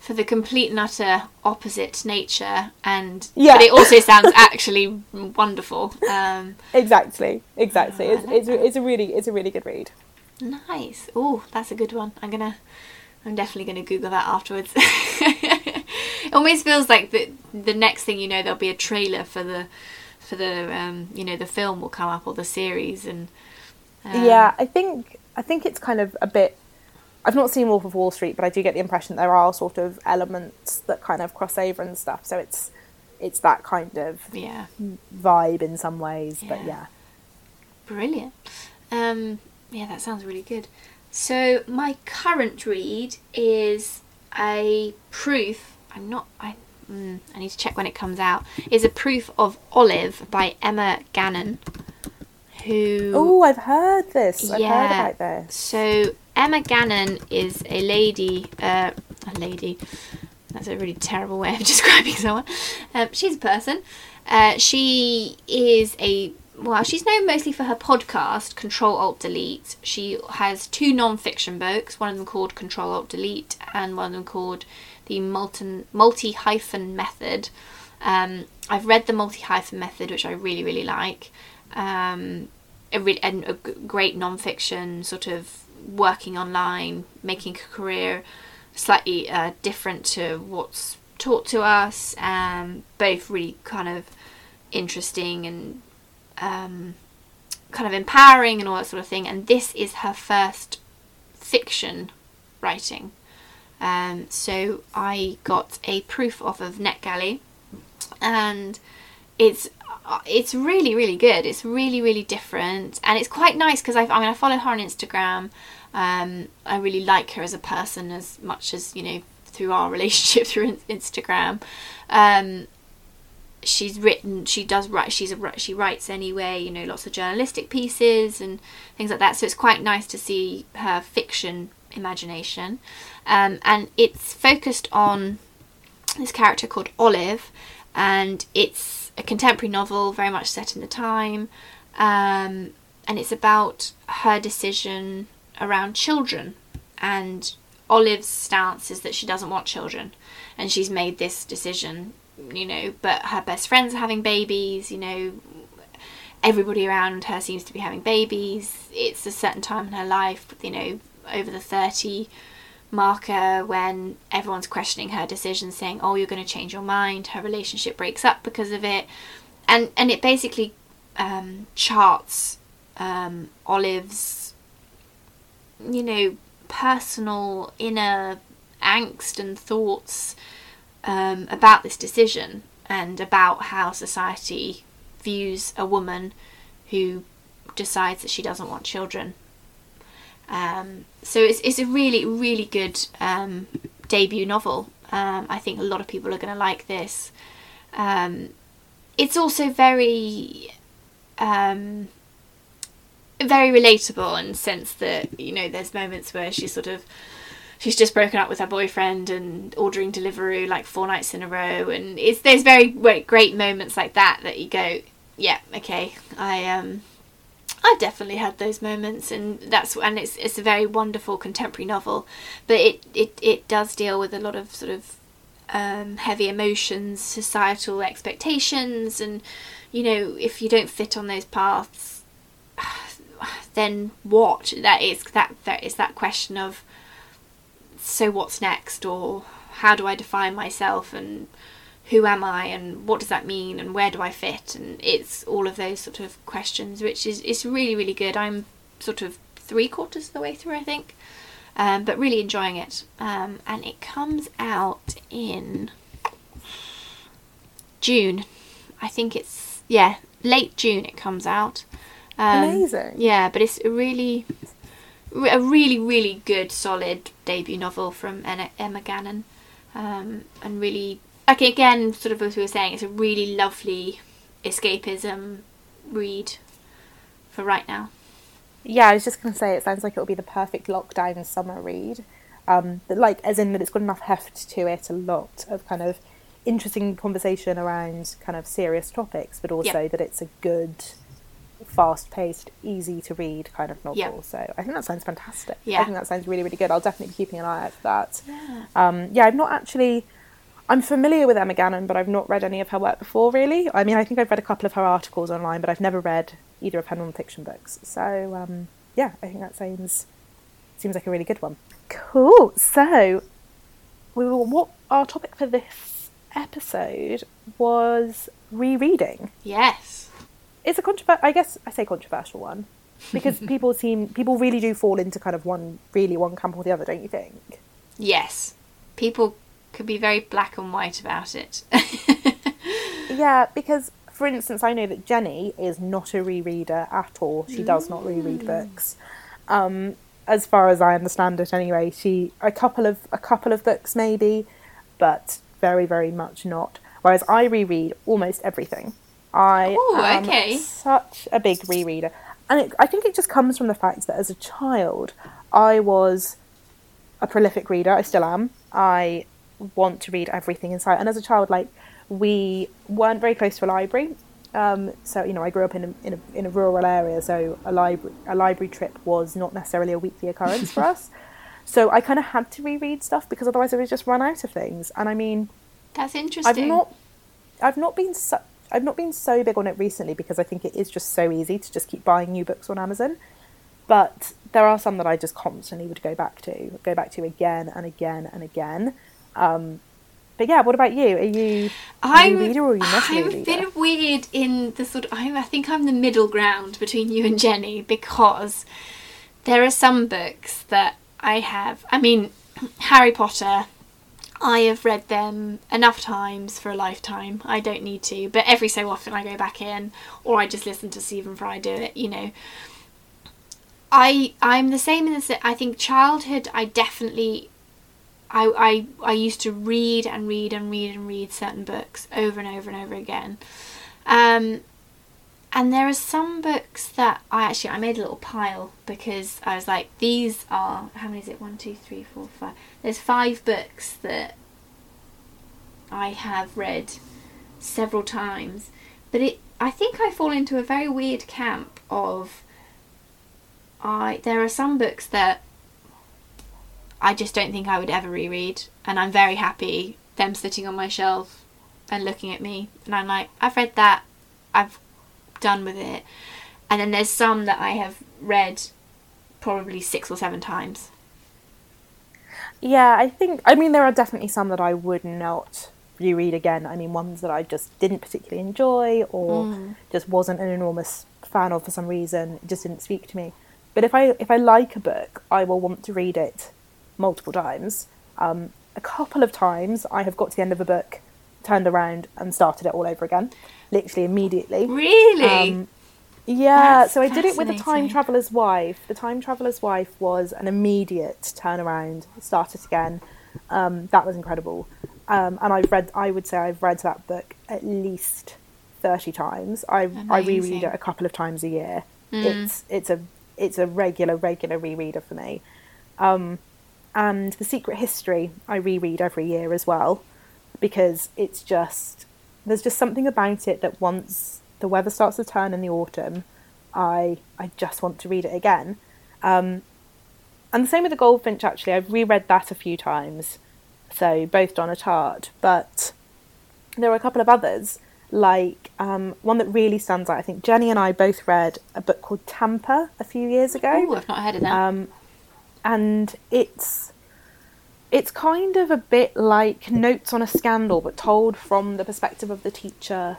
for the complete and utter opposite nature and Yeah. but it also sounds actually wonderful um Exactly, exactly. Oh, It's, like it's, a- it's a really it's a really good read. Nice. Oh, that's a good one. I'm gonna, I'm definitely gonna Google that afterwards. it almost feels like the the next thing you know, there'll be a trailer for the, for the um, you know, the film will come up or the series and. um, yeah, I think I think it's kind of a bit. I've not seen Wolf of Wall Street, but I do get the impression there are sort of elements that kind of cross over and stuff. So it's it's that kind of Yeah. vibe in some ways. But Yeah. yeah, Brilliant. Um, yeah, that sounds really good. So my current read is a proof. I'm not. I. Mm, I need to check when it comes out. Is a proof of Olive by Emma Gannon, who. Oh, I've heard this. I've Yeah. heard about this. So Emma Gannon is a lady. Uh, a lady. That's a really terrible way of describing someone. Um, she's a person. Uh, she is a well. She's known mostly for her podcast, Control Alt Delete. She has two non-fiction books. One of them called Control Alt Delete, and one of them called the multi hyphen method. Um, I've read the multi hyphen method, which I really really like. Um, a, re- a great non-fiction sort of working online, making a career slightly uh, different to what's taught to us. Um, both really kind of interesting and um, kind of empowering and all that sort of thing. And this is her first fiction writing. Um, so I got a proof off of NetGalley, and it's uh, it's really really good. It's really really different, and it's quite nice because I I mean I follow her on Instagram. Um, I really like her as a person as much as you know through our relationship through Instagram. Um, she's written she does write she's a she writes anyway you know lots of journalistic pieces and things like that so it's quite nice to see her fiction imagination um, and it's focused on this character called olive and it's a contemporary novel very much set in the time um, and it's about her decision around children and Olive's stance is that she doesn't want children, and she's made this decision. You know, but her best friends are having babies. You know, everybody around her seems to be having babies. It's a certain time in her life. You know, over the thirty marker when everyone's questioning her decision saying oh you're going to change your mind. Her relationship breaks up because of it. And and it basically um, charts um, olive's you know personal inner angst and thoughts um, about this decision and about how society views a woman who decides that she doesn't want children um, so it's, it's a really, really good um, debut novel. Um, I think a lot of people are going to like this. Um, it's also very, um, very relatable in the sense that you know there's moments where she's sort of she's just broken up with her boyfriend and ordering Deliveroo like four nights in a row, and it's there's very great moments like that that you go, yeah, okay, I um I've definitely had those moments, and that's and it's it's a very wonderful contemporary novel, but it it it does deal with a lot of sort of um, heavy emotions, societal expectations, and you know if you don't fit on those paths, then what? That is that that is that question of so what's next, or how do I define myself, and who am I and what does that mean and where do I fit? And it's all of those sort of questions which is it's really really good. I'm sort of three quarters of the way through I think um, but really enjoying it. Um, and it comes out in June. I think it's yeah late June it comes out. Um, amazing. yeah but it's a really a really really good solid debut novel from Emma Gannon um, and really okay, again, sort of as we were saying, it's a really lovely escapism read for right now. Yeah, I was just going to say it sounds like it will be the perfect lockdown summer read. Um, but like, as in that it's got enough heft to it, a lot of kind of interesting conversation around kind of serious topics, but also yep. that it's a good, fast paced, easy to read kind of novel. Yep. So I think that sounds fantastic. Yeah. I think that sounds really, really good. I'll definitely be keeping an eye out for that. Yeah, um, yeah I've not actually I'm familiar with Emma Gannon, but I've not read any of her work before, really. I mean, I think I've read a couple of her articles online, but I've never read either of her non-fiction books. So, um, yeah, I think that seems seems like a really good one. Cool. So, we will, what our topic for this episode was rereading. Yes. It's a controversial. I guess I say controversial one because people seem people really do fall into kind of one really one camp or the other, don't you think? Yes. People could be very black and white about it. yeah, because for instance, I know that Jenny is not a rereader at all. She does not reread mm. books. Um, as far as I understand it, anyway, she a couple of a couple of books maybe, but very very much not. Whereas I reread almost everything. I Ooh, am okay. such a big rereader, and it, I think it just comes from the fact that as a child, I was a prolific reader. I still am. I want to read everything inside. And as a child, like we weren't very close to a library. Um, so you know, I grew up in a, in a, in a rural area, so a library a library trip was not necessarily a weekly occurrence for us. So I kind of had to reread stuff because otherwise I would just run out of things. And I mean, that's interesting. I've not I've not been so, I've not been so big on it recently because I think it is just so easy to just keep buying new books on Amazon. But there are some that I just constantly would go back to, go back to again and again and again. Um, but yeah, what about you? Are you, I'm, a reader or are you not I'm a, a bit weird in the sort of. I'm, I think I'm the middle ground between you and Jenny because there are some books that I have. I mean, Harry Potter. I have read them enough times for a lifetime. I don't need to, but every so often I go back in, or I just listen to Stephen Fry do it. You know, I I'm the same in the. I think childhood. I definitely I, I I used to read and read and read and read certain books over and over and over again. Um, and there are some books that I actually I made a little pile because I was like, these are how many is it? One, two, three, four, five. There's five books that I have read several times, but it I think I fall into a very weird camp of I there are some books that I just don't think I would ever reread. And I'm very happy them sitting on my shelf and looking at me. And I'm like, I've read that, I've done with it. And then there's some that I have read probably six or seven times. Yeah, I think. I mean, there are definitely some that I would not reread again. I mean, ones that I just didn't particularly enjoy or Mm. just wasn't an enormous fan of for some reason. It just didn't speak to me. But if I if I like a book, I will want to read it multiple times. Um, a couple of times, I have got to the end of a book, turned around, and started it all over again, literally immediately. Really? Um, yeah, That's so I did it with the Time. Traveler's Wife. The Time Traveler's Wife was an immediate turnaround, start it again. Um, that was incredible. Um, and I've read, I would say I've read that book at least 30 times. I, I reread it a couple of times a year. Mm. It's, it's, a, it's a regular, regular rereader for me. Um, and The Secret History, I reread every year as well because it's just there's just something about it that once the weather starts to turn in the autumn, I I just want to read it again. Um, and the same with the Goldfinch. Actually, I've reread that a few times. So both Donna Tartt, but there are a couple of others. Like um, one that really stands out. I think Jenny and I both read a book called Tampa a few years ago Ooh, I've not heard of that. um, and it's it's kind of a bit like notes on a scandal, but told from the perspective of the teacher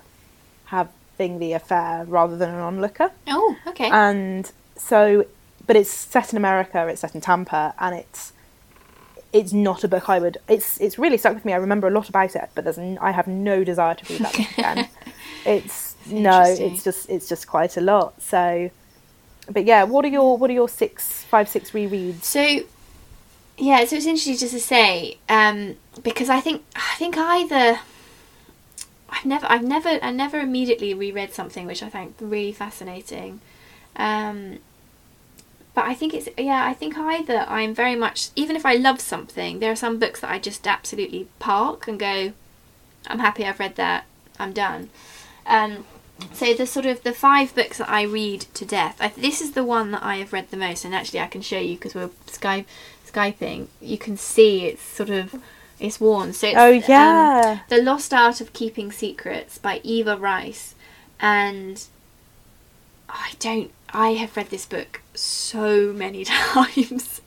having the affair rather than an onlooker. oh, okay. And so, but it's set in America. It's set in Tampa, and it's it's not a book I would. It's it's really stuck with me. I remember a lot about it, but there's n- I have no desire to read that book again. It's no, it's just it's just quite a lot. So, but yeah, what are your what are your six five six rereads? So, yeah, so it's interesting just to say um, because I think I think either I've never I've never I never immediately reread something which I find really fascinating, um, but I think it's yeah I think either I'm very much even if I love something there are some books that I just absolutely park and go I'm happy I've read that I'm done. Um, so the sort of the five books that I read to death. I, this is the one that I have read the most, and actually I can show you because we're Skype skyping. You can see it's sort of it's worn. So it's, Oh um, yeah, the Lost Art of Keeping Secrets by Eva Rice, and I don't. I have read this book so many times.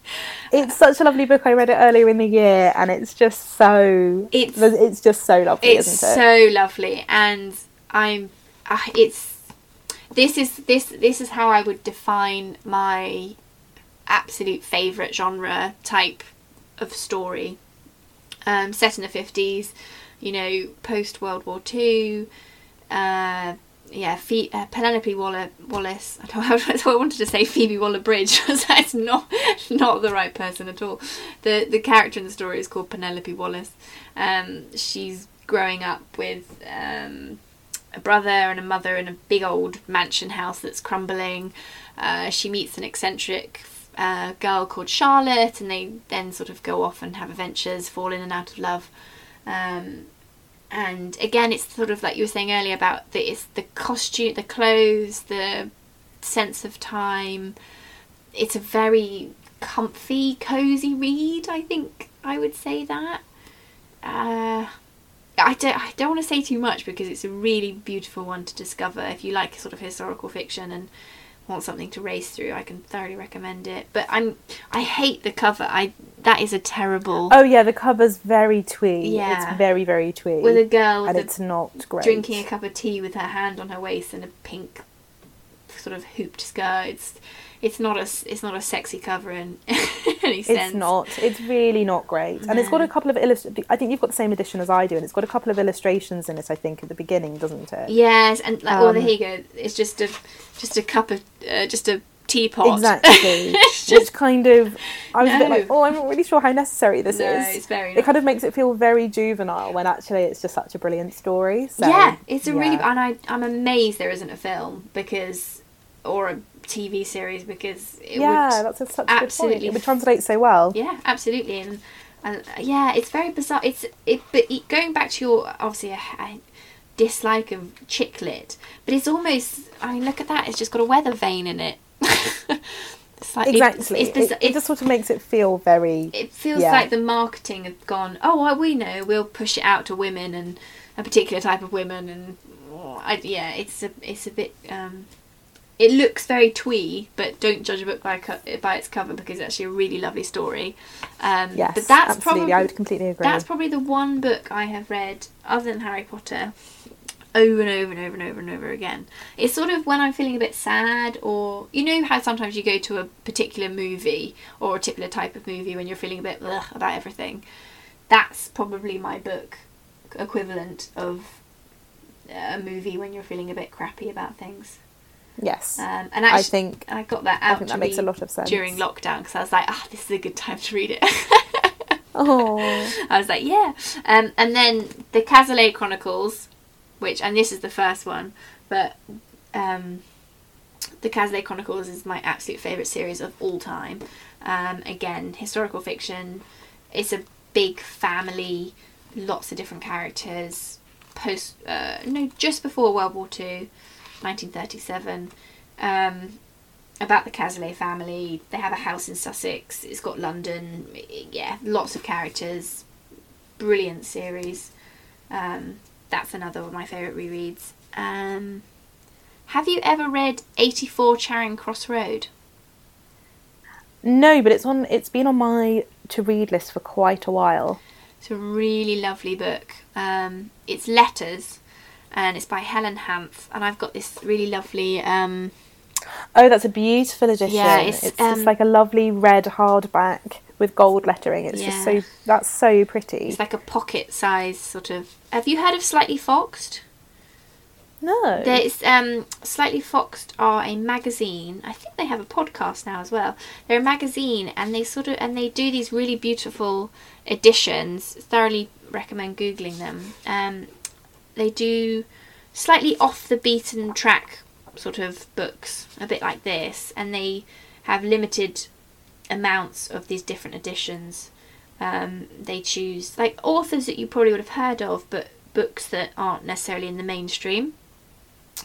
it's such a lovely book. I read it earlier in the year, and it's just so It's- it's just so lovely, it's isn't it? so lovely and i'm uh, it's this is this this is how i would define my absolute favorite genre type of story um set in the 50s you know post world war two uh yeah, Phe- uh, Penelope Waller Wallace. I, don't, that's what I wanted to say. Phoebe Waller Bridge. That's not not the right person at all. the The character in the story is called Penelope Wallace. Um, she's growing up with um, a brother and a mother in a big old mansion house that's crumbling. Uh, she meets an eccentric uh, girl called Charlotte, and they then sort of go off and have adventures, fall in and out of love. Um, and again, it's sort of like you were saying earlier about the it's the costume, the clothes, the sense of time. It's a very comfy, cozy read. I think I would say that. Uh, I don't, I don't want to say too much because it's a really beautiful one to discover. If you like sort of historical fiction and want something to race through, I can thoroughly recommend it. But I'm I hate the cover. I that is a terrible Oh yeah, the cover's very twee. Yeah. It's very very twee. with a girl and it's not great. drinking a cup of tea with her hand on her waist and a pink sort of hooped skirt. It's it's not a it's not a sexy cover in any sense. It's not. It's really not great. And it's got a couple of illust- I think you've got the same edition as I do, and it's got a couple of illustrations in it. I think at the beginning, doesn't it? Yes, and like, oh, Um, there you go. It's just a just a cup of uh, just a teapot. Exactly. It's Which just- kind of, I was a bit like, oh, I'm not really sure how necessary this no, is. it's very. It kind of makes it feel very juvenile when actually it's just such a brilliant story. So, yeah, it's a really and I I'm amazed there isn't a film because or a TV series because it yeah, would that's a, such a good point. absolutely It would translate so well. Yeah, absolutely, and, and uh, yeah, it's very bizarre. It's it, but it, going back to your obviously a, a dislike of chick lit, but it's almost. I mean, look at that. It's just got a weather vane in it. Like- exactly. It's, it's, it, it just sort of makes it feel very. it feels yeah. like the marketing has gone. Oh, well, we know. We'll push it out to women and a particular type of women, and oh, I, yeah, it's a it's a bit. Um, it looks very twee, but don't judge a book by co- by its cover because it's actually a really lovely story. Um, Yes, but that's absolutely. probably I would completely agree. that's probably the one book I have read other than Harry Potter over and over and over and over and over again. It's sort of when I'm feeling a bit sad, or you know how sometimes you go to a particular movie or a particular type of movie when you're feeling a bit ugh about everything. That's probably my book equivalent of a movie when you're feeling a bit crappy about things. Yes. Um, and I actually, think I got that I think that makes a lot of sense. during lockdown because I was like, ah, this is a good time to read it. Oh, I was like, yeah. Um, and then the Cazalet Chronicles, which, and this is the first one, but um, the Cazalet Chronicles is my absolute favourite series of all time. Um, again, historical fiction. It's a big family, lots of different characters. Post, uh, no, just before World War Two, 1937. Um, about the Cazalet family. They have a house in Sussex. It's got London. Yeah, lots of characters. Brilliant series. Um, that's another one of my favourite rereads. Um, have you ever read 84 Charing Cross Road? no, but it's on. It's been on my to read list for quite a while. It's a really lovely book. Um, it's letters, and it's by Helen Hanff. And I've got this really lovely. Um, Oh, that's a beautiful edition. Yeah, it's, it's um, just like a lovely red hardback with gold lettering. It's just so that's so pretty. it's like a pocket size sort of. Have you heard of Slightly Foxed? no, There's um, Slightly Foxed are a magazine. I think they have a podcast now as well. They're a magazine, and they sort of and they do these really beautiful editions. Thoroughly recommend googling them. Um, they do slightly off the beaten track sort of books, a bit like this, and they have limited amounts of these different editions. Um, they choose like authors that you probably would have heard of, but books that aren't necessarily in the mainstream.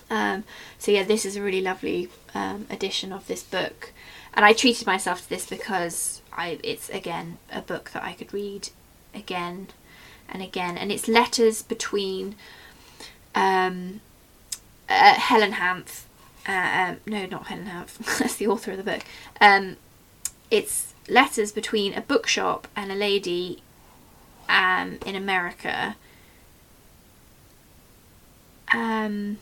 Um, so yeah, this is a really lovely um, edition of this book, and I treated myself to this because I it's again a book that I could read again and again, and it's letters between um, uh, Helen Hanff. Uh, um, no, not Helen Hanff. That's the author of the book. Um, it's letters between a bookshop and a lady um, in America. Um,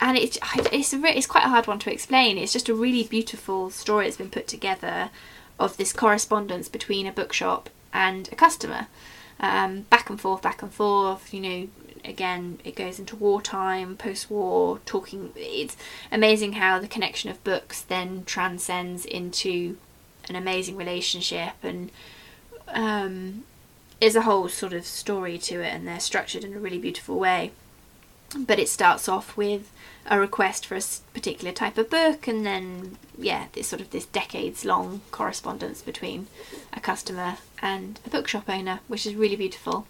and it's it's re- it's quite a hard one to explain. It's just a really beautiful story that's been put together of this correspondence between a bookshop and a customer, um, back and forth, back and forth. You know, again, it goes into wartime, post-war, talking. It's amazing how the connection of books then transcends into an amazing relationship and um, is a whole sort of story to it, and they're structured in a really beautiful way. But it starts off with a request for a particular type of book, and then yeah, this sort of this decades-long correspondence between a customer and a bookshop owner, which is really beautiful.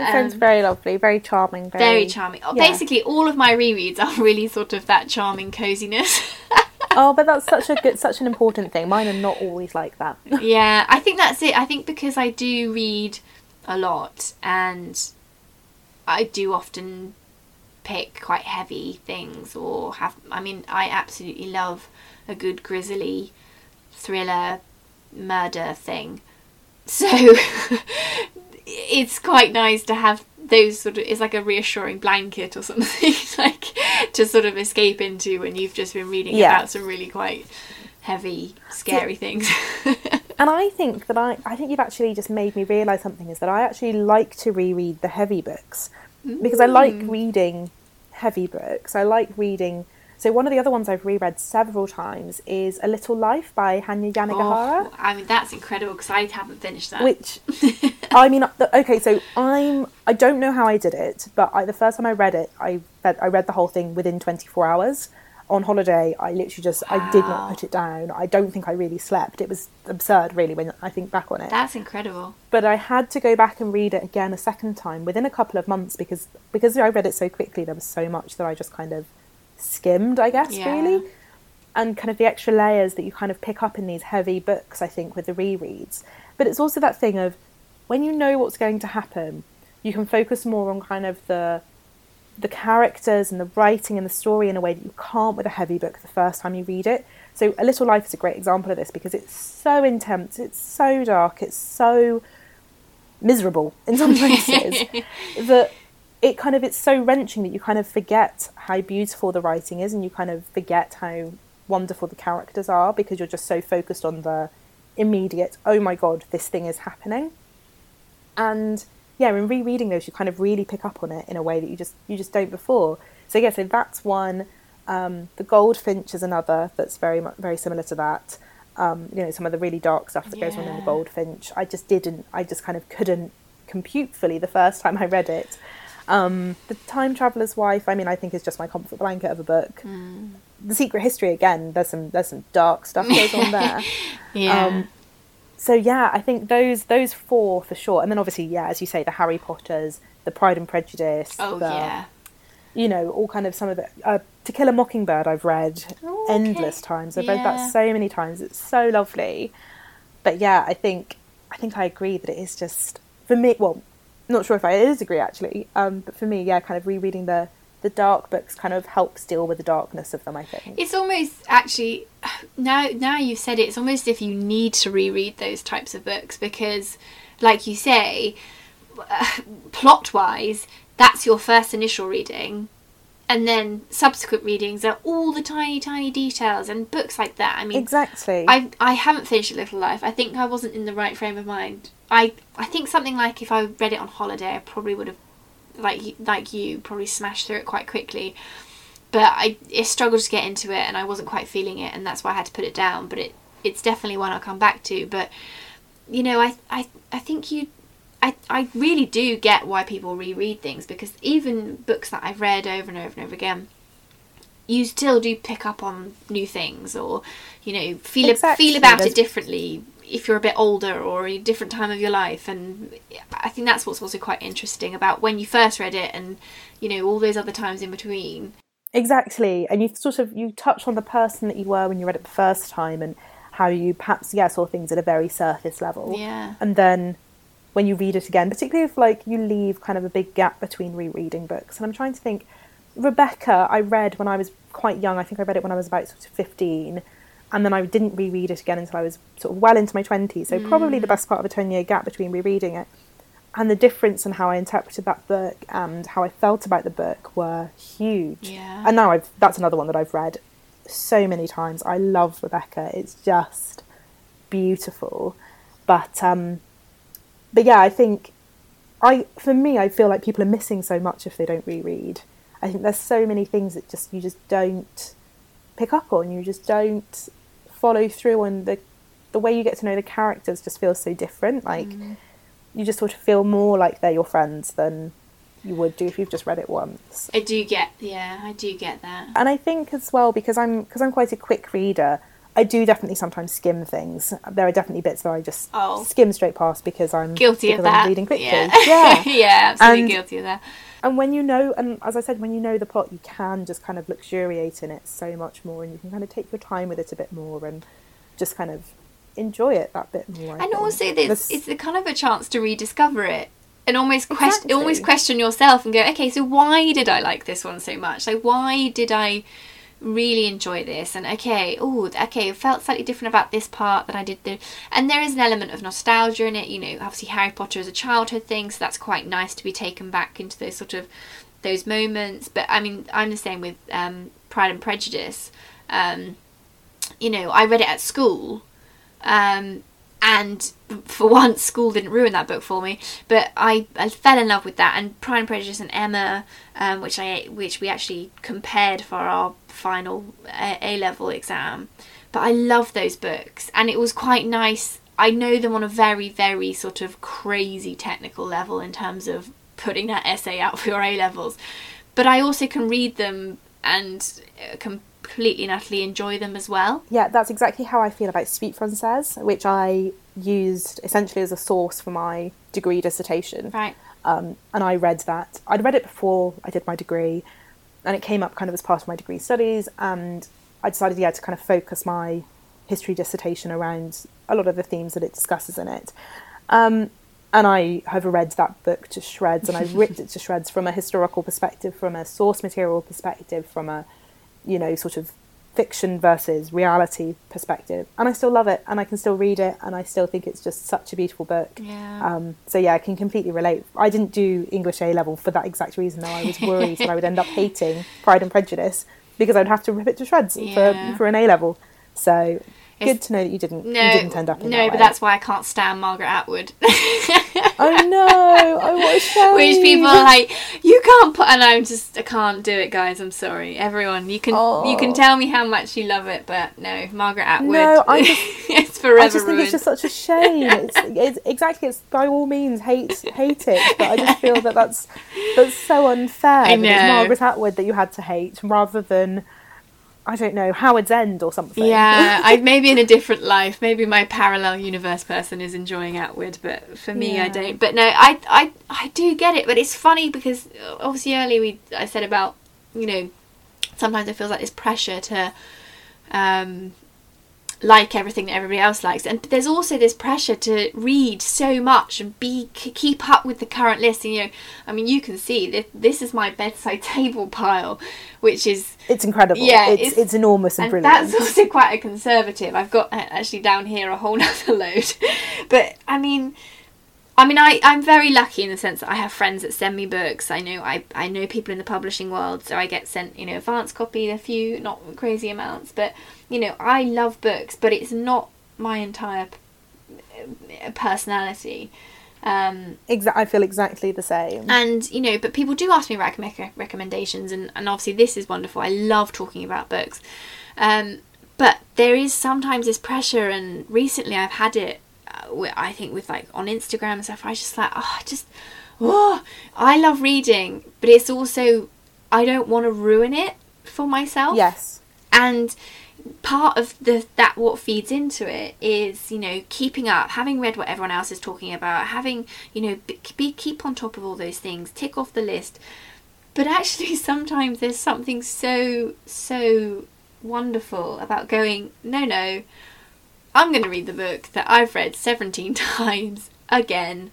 It sounds um, very lovely, very charming, very, Very charming. Oh, yeah. Basically, all of my rereads are really sort of that charming coziness. Oh, but that's such a good, such an important thing. Mine are not always like that. yeah, I think that's it. I think because I do read a lot and I do often pick quite heavy things or have I mean I absolutely love a good grisly thriller murder thing. So it's quite nice to have those sort of it's like a reassuring blanket or something like to sort of escape into when you've just been reading Yeah. about some really quite heavy scary things. And I think that I, I think you've actually just made me realise something is that I actually like to reread the heavy books because I like mm. reading heavy books. I like reading. So one of the other ones I've reread several times is A Little Life by Hanya Yanagihara. Oh, I mean, that's incredible because I haven't finished that. which I mean, okay, so I'm I don't know how I did it, but I, the first time I read it, I read, I read the whole thing within 24 hours. On holiday, I literally just I did not put it down. I don't think I really slept. It was absurd, really, when I think back on it. That's incredible. but I had to go back and read it again a second time within a couple of months because because I read it so quickly. There was so much that I just kind of skimmed, I guess, Yeah. really. and kind of the extra layers that you kind of pick up in these heavy books, I think, with the rereads. But it's also that thing of when you know what's going to happen, you can focus more on kind of the the characters and the writing and the story in a way that you can't with a heavy book the first time you read it. So A Little Life is a great example of this because it's so intense, it's so dark, it's so miserable in some places that it kind of it's so wrenching that you kind of forget how beautiful the writing is and you kind of forget how wonderful the characters are because you're just so focused on the immediate oh my god this thing is happening. And yeah in rereading those you kind of really pick up on it in a way that you just you just don't before. So yeah so that's one. Um, the goldfinch is another that's very very similar to that. Um, you know some of the really dark stuff that goes on in the goldfinch. I just didn't i just kind of couldn't compute fully the first time i read it um, the time traveler's wife i mean i think is just my comfort blanket of a book the secret history again there's some there's some dark stuff goes on there Yeah. um, so yeah, I think those those four for sure, and then obviously yeah, as you say, the Harry Potters, the Pride and Prejudice, oh the, yeah. you know, all kind of some of the uh, To Kill a Mockingbird. I've read Oh, okay. endless times. I've read that so many times. It's so lovely. But yeah, I think I think I agree that it is just for me. Well, not sure if I disagree actually, um, but for me, yeah, kind of rereading the the dark books kind of helps deal with the darkness of them. I think. It's almost actually now now you've said it, it's almost if you need to reread those types of books because, like you say, plot wise, that's your first initial reading, and then subsequent readings are all the tiny tiny details and books like that. I mean, Exactly. I I haven't finished A Little Life. I think I wasn't in the right frame of mind. I I think something like if I read it on holiday, I probably would have like like you probably smashed through it quite quickly. But I it struggled to get into it, and I wasn't quite feeling it, and that's why I had to put it down. But it it's definitely one I'll come back to. But you know, I I I think you. I, I really do get why people reread things because even books that I've read over and over and over again, you still do pick up on new things or you know feel Exactly, feel about there's- it differently if you're a bit older or a different time of your life and I think that's what's also quite interesting about when you first read it and you know all those other times in between Exactly, and you sort of you touch on the person that you were when you read it the first time, and how you perhaps yeah saw things at a very surface level. Yeah. And then when you read it again, particularly if like you leave kind of a big gap between rereading books, and I'm trying to think. Rebecca, I read when I was quite young. I think I read it when I was about sort of fifteen, and then I didn't reread it again until I was sort of well into my twenties. So probably the best part of a ten year gap between rereading it and the difference in how I interpreted that book and how I felt about the book were huge. Yeah. And now I've that's another one that I've read so many times. I love Rebecca. It's just beautiful. But um but yeah, I think I for me I feel like people are missing so much if they don't reread. I think there's so many things that just you just don't pick up on. You just don't follow through on the the way you get to know the characters just feels so different. Like mm. you just sort of feel more like they're your friends than you would do if you've just read it once. I do get yeah I do get that And I think as well because I'm because I'm quite a quick reader, I do definitely sometimes skim things. There are definitely bits that I just Oh. skim straight past because I'm guilty because of I'm that reading quickly. yeah yeah. yeah absolutely And- guilty of that And when you know, and as I said, when you know the plot, you can just kind of luxuriate in it so much more, and you can kind of take your time with it a bit more, and just kind of enjoy it that bit more. And also there's, There's- it's a kind of a chance to rediscover it and almost question Exactly. almost question yourself and go okay so why did i like this one so much like why did i really enjoy this and okay oh okay it felt slightly different about this part than i did the and there is an element of nostalgia in it you know obviously harry potter is a childhood thing so that's quite nice to be taken back into those sort of those moments but i mean i'm the same with um, pride and prejudice. Um, you know i read it at school um, and for once school didn't ruin that book for me. But I, I fell in love with that and Pride and Prejudice and Emma um, which I which we actually compared for our final A level exam. But I love those books and it was quite nice. I know them on a very very sort of crazy technical level in terms of putting that essay out for your A levels but I also can read them and uh, completely and utterly enjoy them as well Yeah, that's exactly how I feel about Suite Française, which I used essentially as a source for my degree dissertation. right Um, and I read that. I'd read it before I did my degree, and it came up kind of as part of my degree studies. And I decided, yeah, to kind of focus my history dissertation around a lot of the themes that it discusses in it. Um, and I have read that book to shreds, and I've ripped it to shreds from a historical perspective, from a source material perspective, from a, you know, sort of fiction versus reality perspective. And I still love it, and I can still read it, and I still think it's just such a beautiful book. Yeah. Um, so yeah, I can completely relate. I didn't do English A level for that exact reason, though. I was worried that I would end up hating Pride and Prejudice because I'd have to rip it to shreds Yeah. for for an A level. So good to know that you didn't no, you didn't end up in no, that but that's why I can't stand Margaret Atwood. Oh no! I a shame. Which people are like, you can't put, and I'm just, I can't do it, guys. I'm sorry, everyone. You can, you can Oh. tell me how much you love it, but no, Margaret Atwood. No, I just- it's forever I just think it's just such a shame. It's, it's exactly. It's by all means hate hate it, but I just feel that that's that's so unfair. I that it's. Margaret Atwood that you had to hate rather than I don't know Howard's End or something. Yeah, I maybe in a different life, maybe my parallel universe person is enjoying Atwood, but for me, I don't. But no, I, I, I do get it. But it's funny because uh, obviously earlier we I said about you know sometimes it feels like this pressure to um, like everything that everybody else likes, and there's also this pressure to read so much and be keep up with the current list. And you know, I mean, you can see that this is my bedside table pile, which is it's incredible. Yeah, it's it's- it's, enormous and, and brilliant. that's also quite a conservative. I've got uh, actually down here a whole nother load. but I mean, I mean, I I'm very lucky in the sense that I have friends that send me books. I know I I know people in the publishing world, so I get sent you know advance copy, a few not crazy amounts, but you know I love books, but it's not my entire uh, personality. Um, Exa- I feel exactly the same. and you know but people do ask me rec- rec- recommendations and, and obviously this is wonderful i love talking about books um, but there is sometimes this pressure and recently i've had it uh, i think with like on instagram and stuff i just like oh I just oh i love reading but it's also i don't want to ruin it for myself yes, and part of the that what feeds into it is you know keeping up having read what everyone else is talking about having you know be, be keep on top of all those things tick off the list but actually sometimes there's something so so wonderful about going no no i'm going to read the book that i've read 17 times again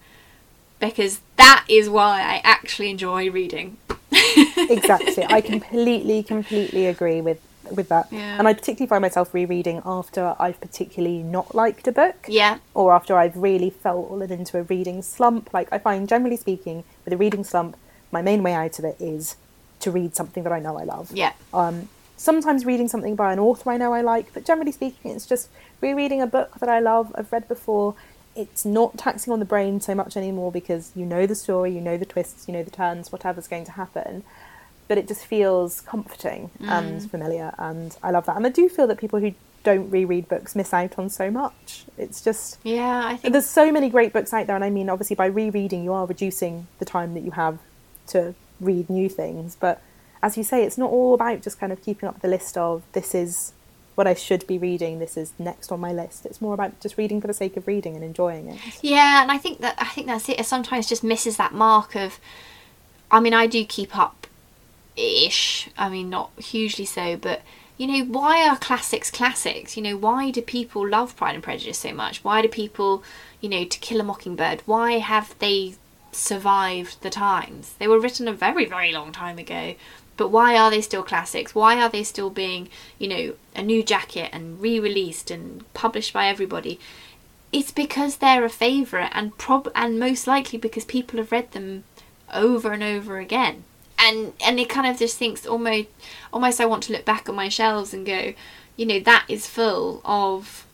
because that is why i actually enjoy reading exactly. I completely, completely agree with with that. Yeah. And I particularly find myself rereading after I've particularly not liked a book. yeah or after I've really fallen into a reading slump. Like I find, generally speaking, with a reading slump, my main way out of it is to read something that I know I love. yeah Um, sometimes reading something by an author I know I like, but generally speaking, it's just rereading a book that I love, I've read before. It's not taxing on the brain so much anymore because you know the story, you know the twists, you know the turns, whatever's going to happen. But it just feels comforting and mm. familiar, and I love that. And I do feel that people who don't reread books miss out on so much. It's just yeah i think there's so many great books out there, and I mean, obviously, by rereading, you are reducing the time that you have to read new things. But as you say, it's not all about just kind of keeping up the list of this is what I should be reading, this is next on my list. It's more about just reading for the sake of reading and enjoying it. Yeah, and I think that I think that's it. It sometimes just misses that mark of. I mean, I do keep up, ish. I mean, not hugely so, but you know, why are classics classics? You know, why do people love Pride and Prejudice so much? Why do people, you know, To Kill a Mockingbird? Why have they survived the times? They were written a very, very long time ago. But why are they still classics? Why are they still being, you know, a new jacket and re-released and published by everybody? it's because they're a favourite and prob and most likely because people have read them over and over again. And and it kind of just thinks almost almost I want to look back on my shelves and go, you know, that is full of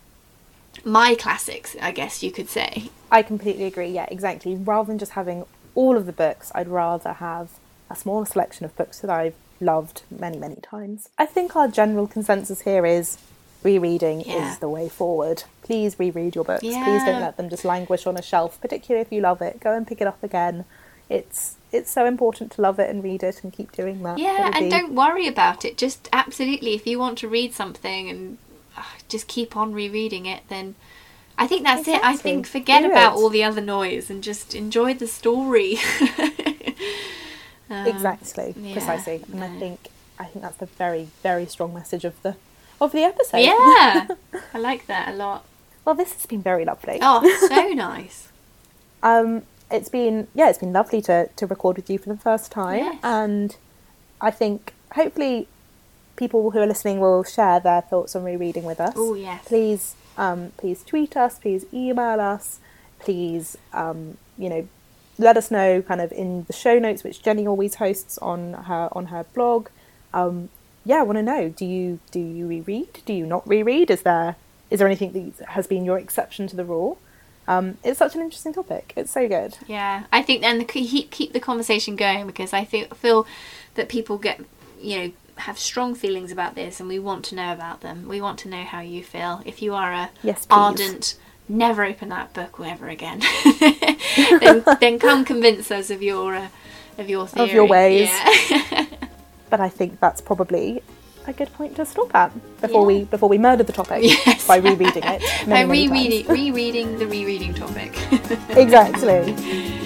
my classics, I guess you could say. I completely agree. Yeah, exactly. Rather than just having all of the books, I'd rather have a smaller selection of books that I've loved many, many times. I think our general consensus here is rereading Yeah. is the way forward. Please reread your books. Please don't let them just languish on a shelf, particularly if you love it. Go and pick it up again. It's it's so important to love it and read it and keep doing that. Yeah, and be- don't worry about it. Just absolutely, if you want to read something and uh, just keep on rereading it, then I think that's it. I think forget Do about it. all the other noise and just enjoy the story. Um, exactly yeah, precisely and i think i think that's the very very strong message of the of the episode. Yeah, I like that a lot. Well, this has been very lovely. Oh, so nice. Um, it's been yeah, it's been lovely to to record with you for the first time, Yes. and I think hopefully people who are listening will share their thoughts on rereading with us. Oh, yes. Please, um, please tweet us. Please email us. Please, um, you know, let us know kind of in the show notes, which Jenny always hosts on her on her blog. Um, yeah, I want to know. Do you do you reread? Do you not reread? Is there is there anything that has been your exception to the rule? Um, it's such an interesting topic. It's so good. Yeah, I think then keep keep the conversation going because I feel feel that people get you know have strong feelings about this and we want to know about them. We want to know how you feel. If you are a Yes, ardent, never open that book ever again, then then come convince us of your uh, of your theory. Of your ways. Yeah. But I think that's probably a good point to stop at before Yeah. we before we murder the topic Yes. by rereading it. By Many, rereading rereading the rereading topic. Exactly.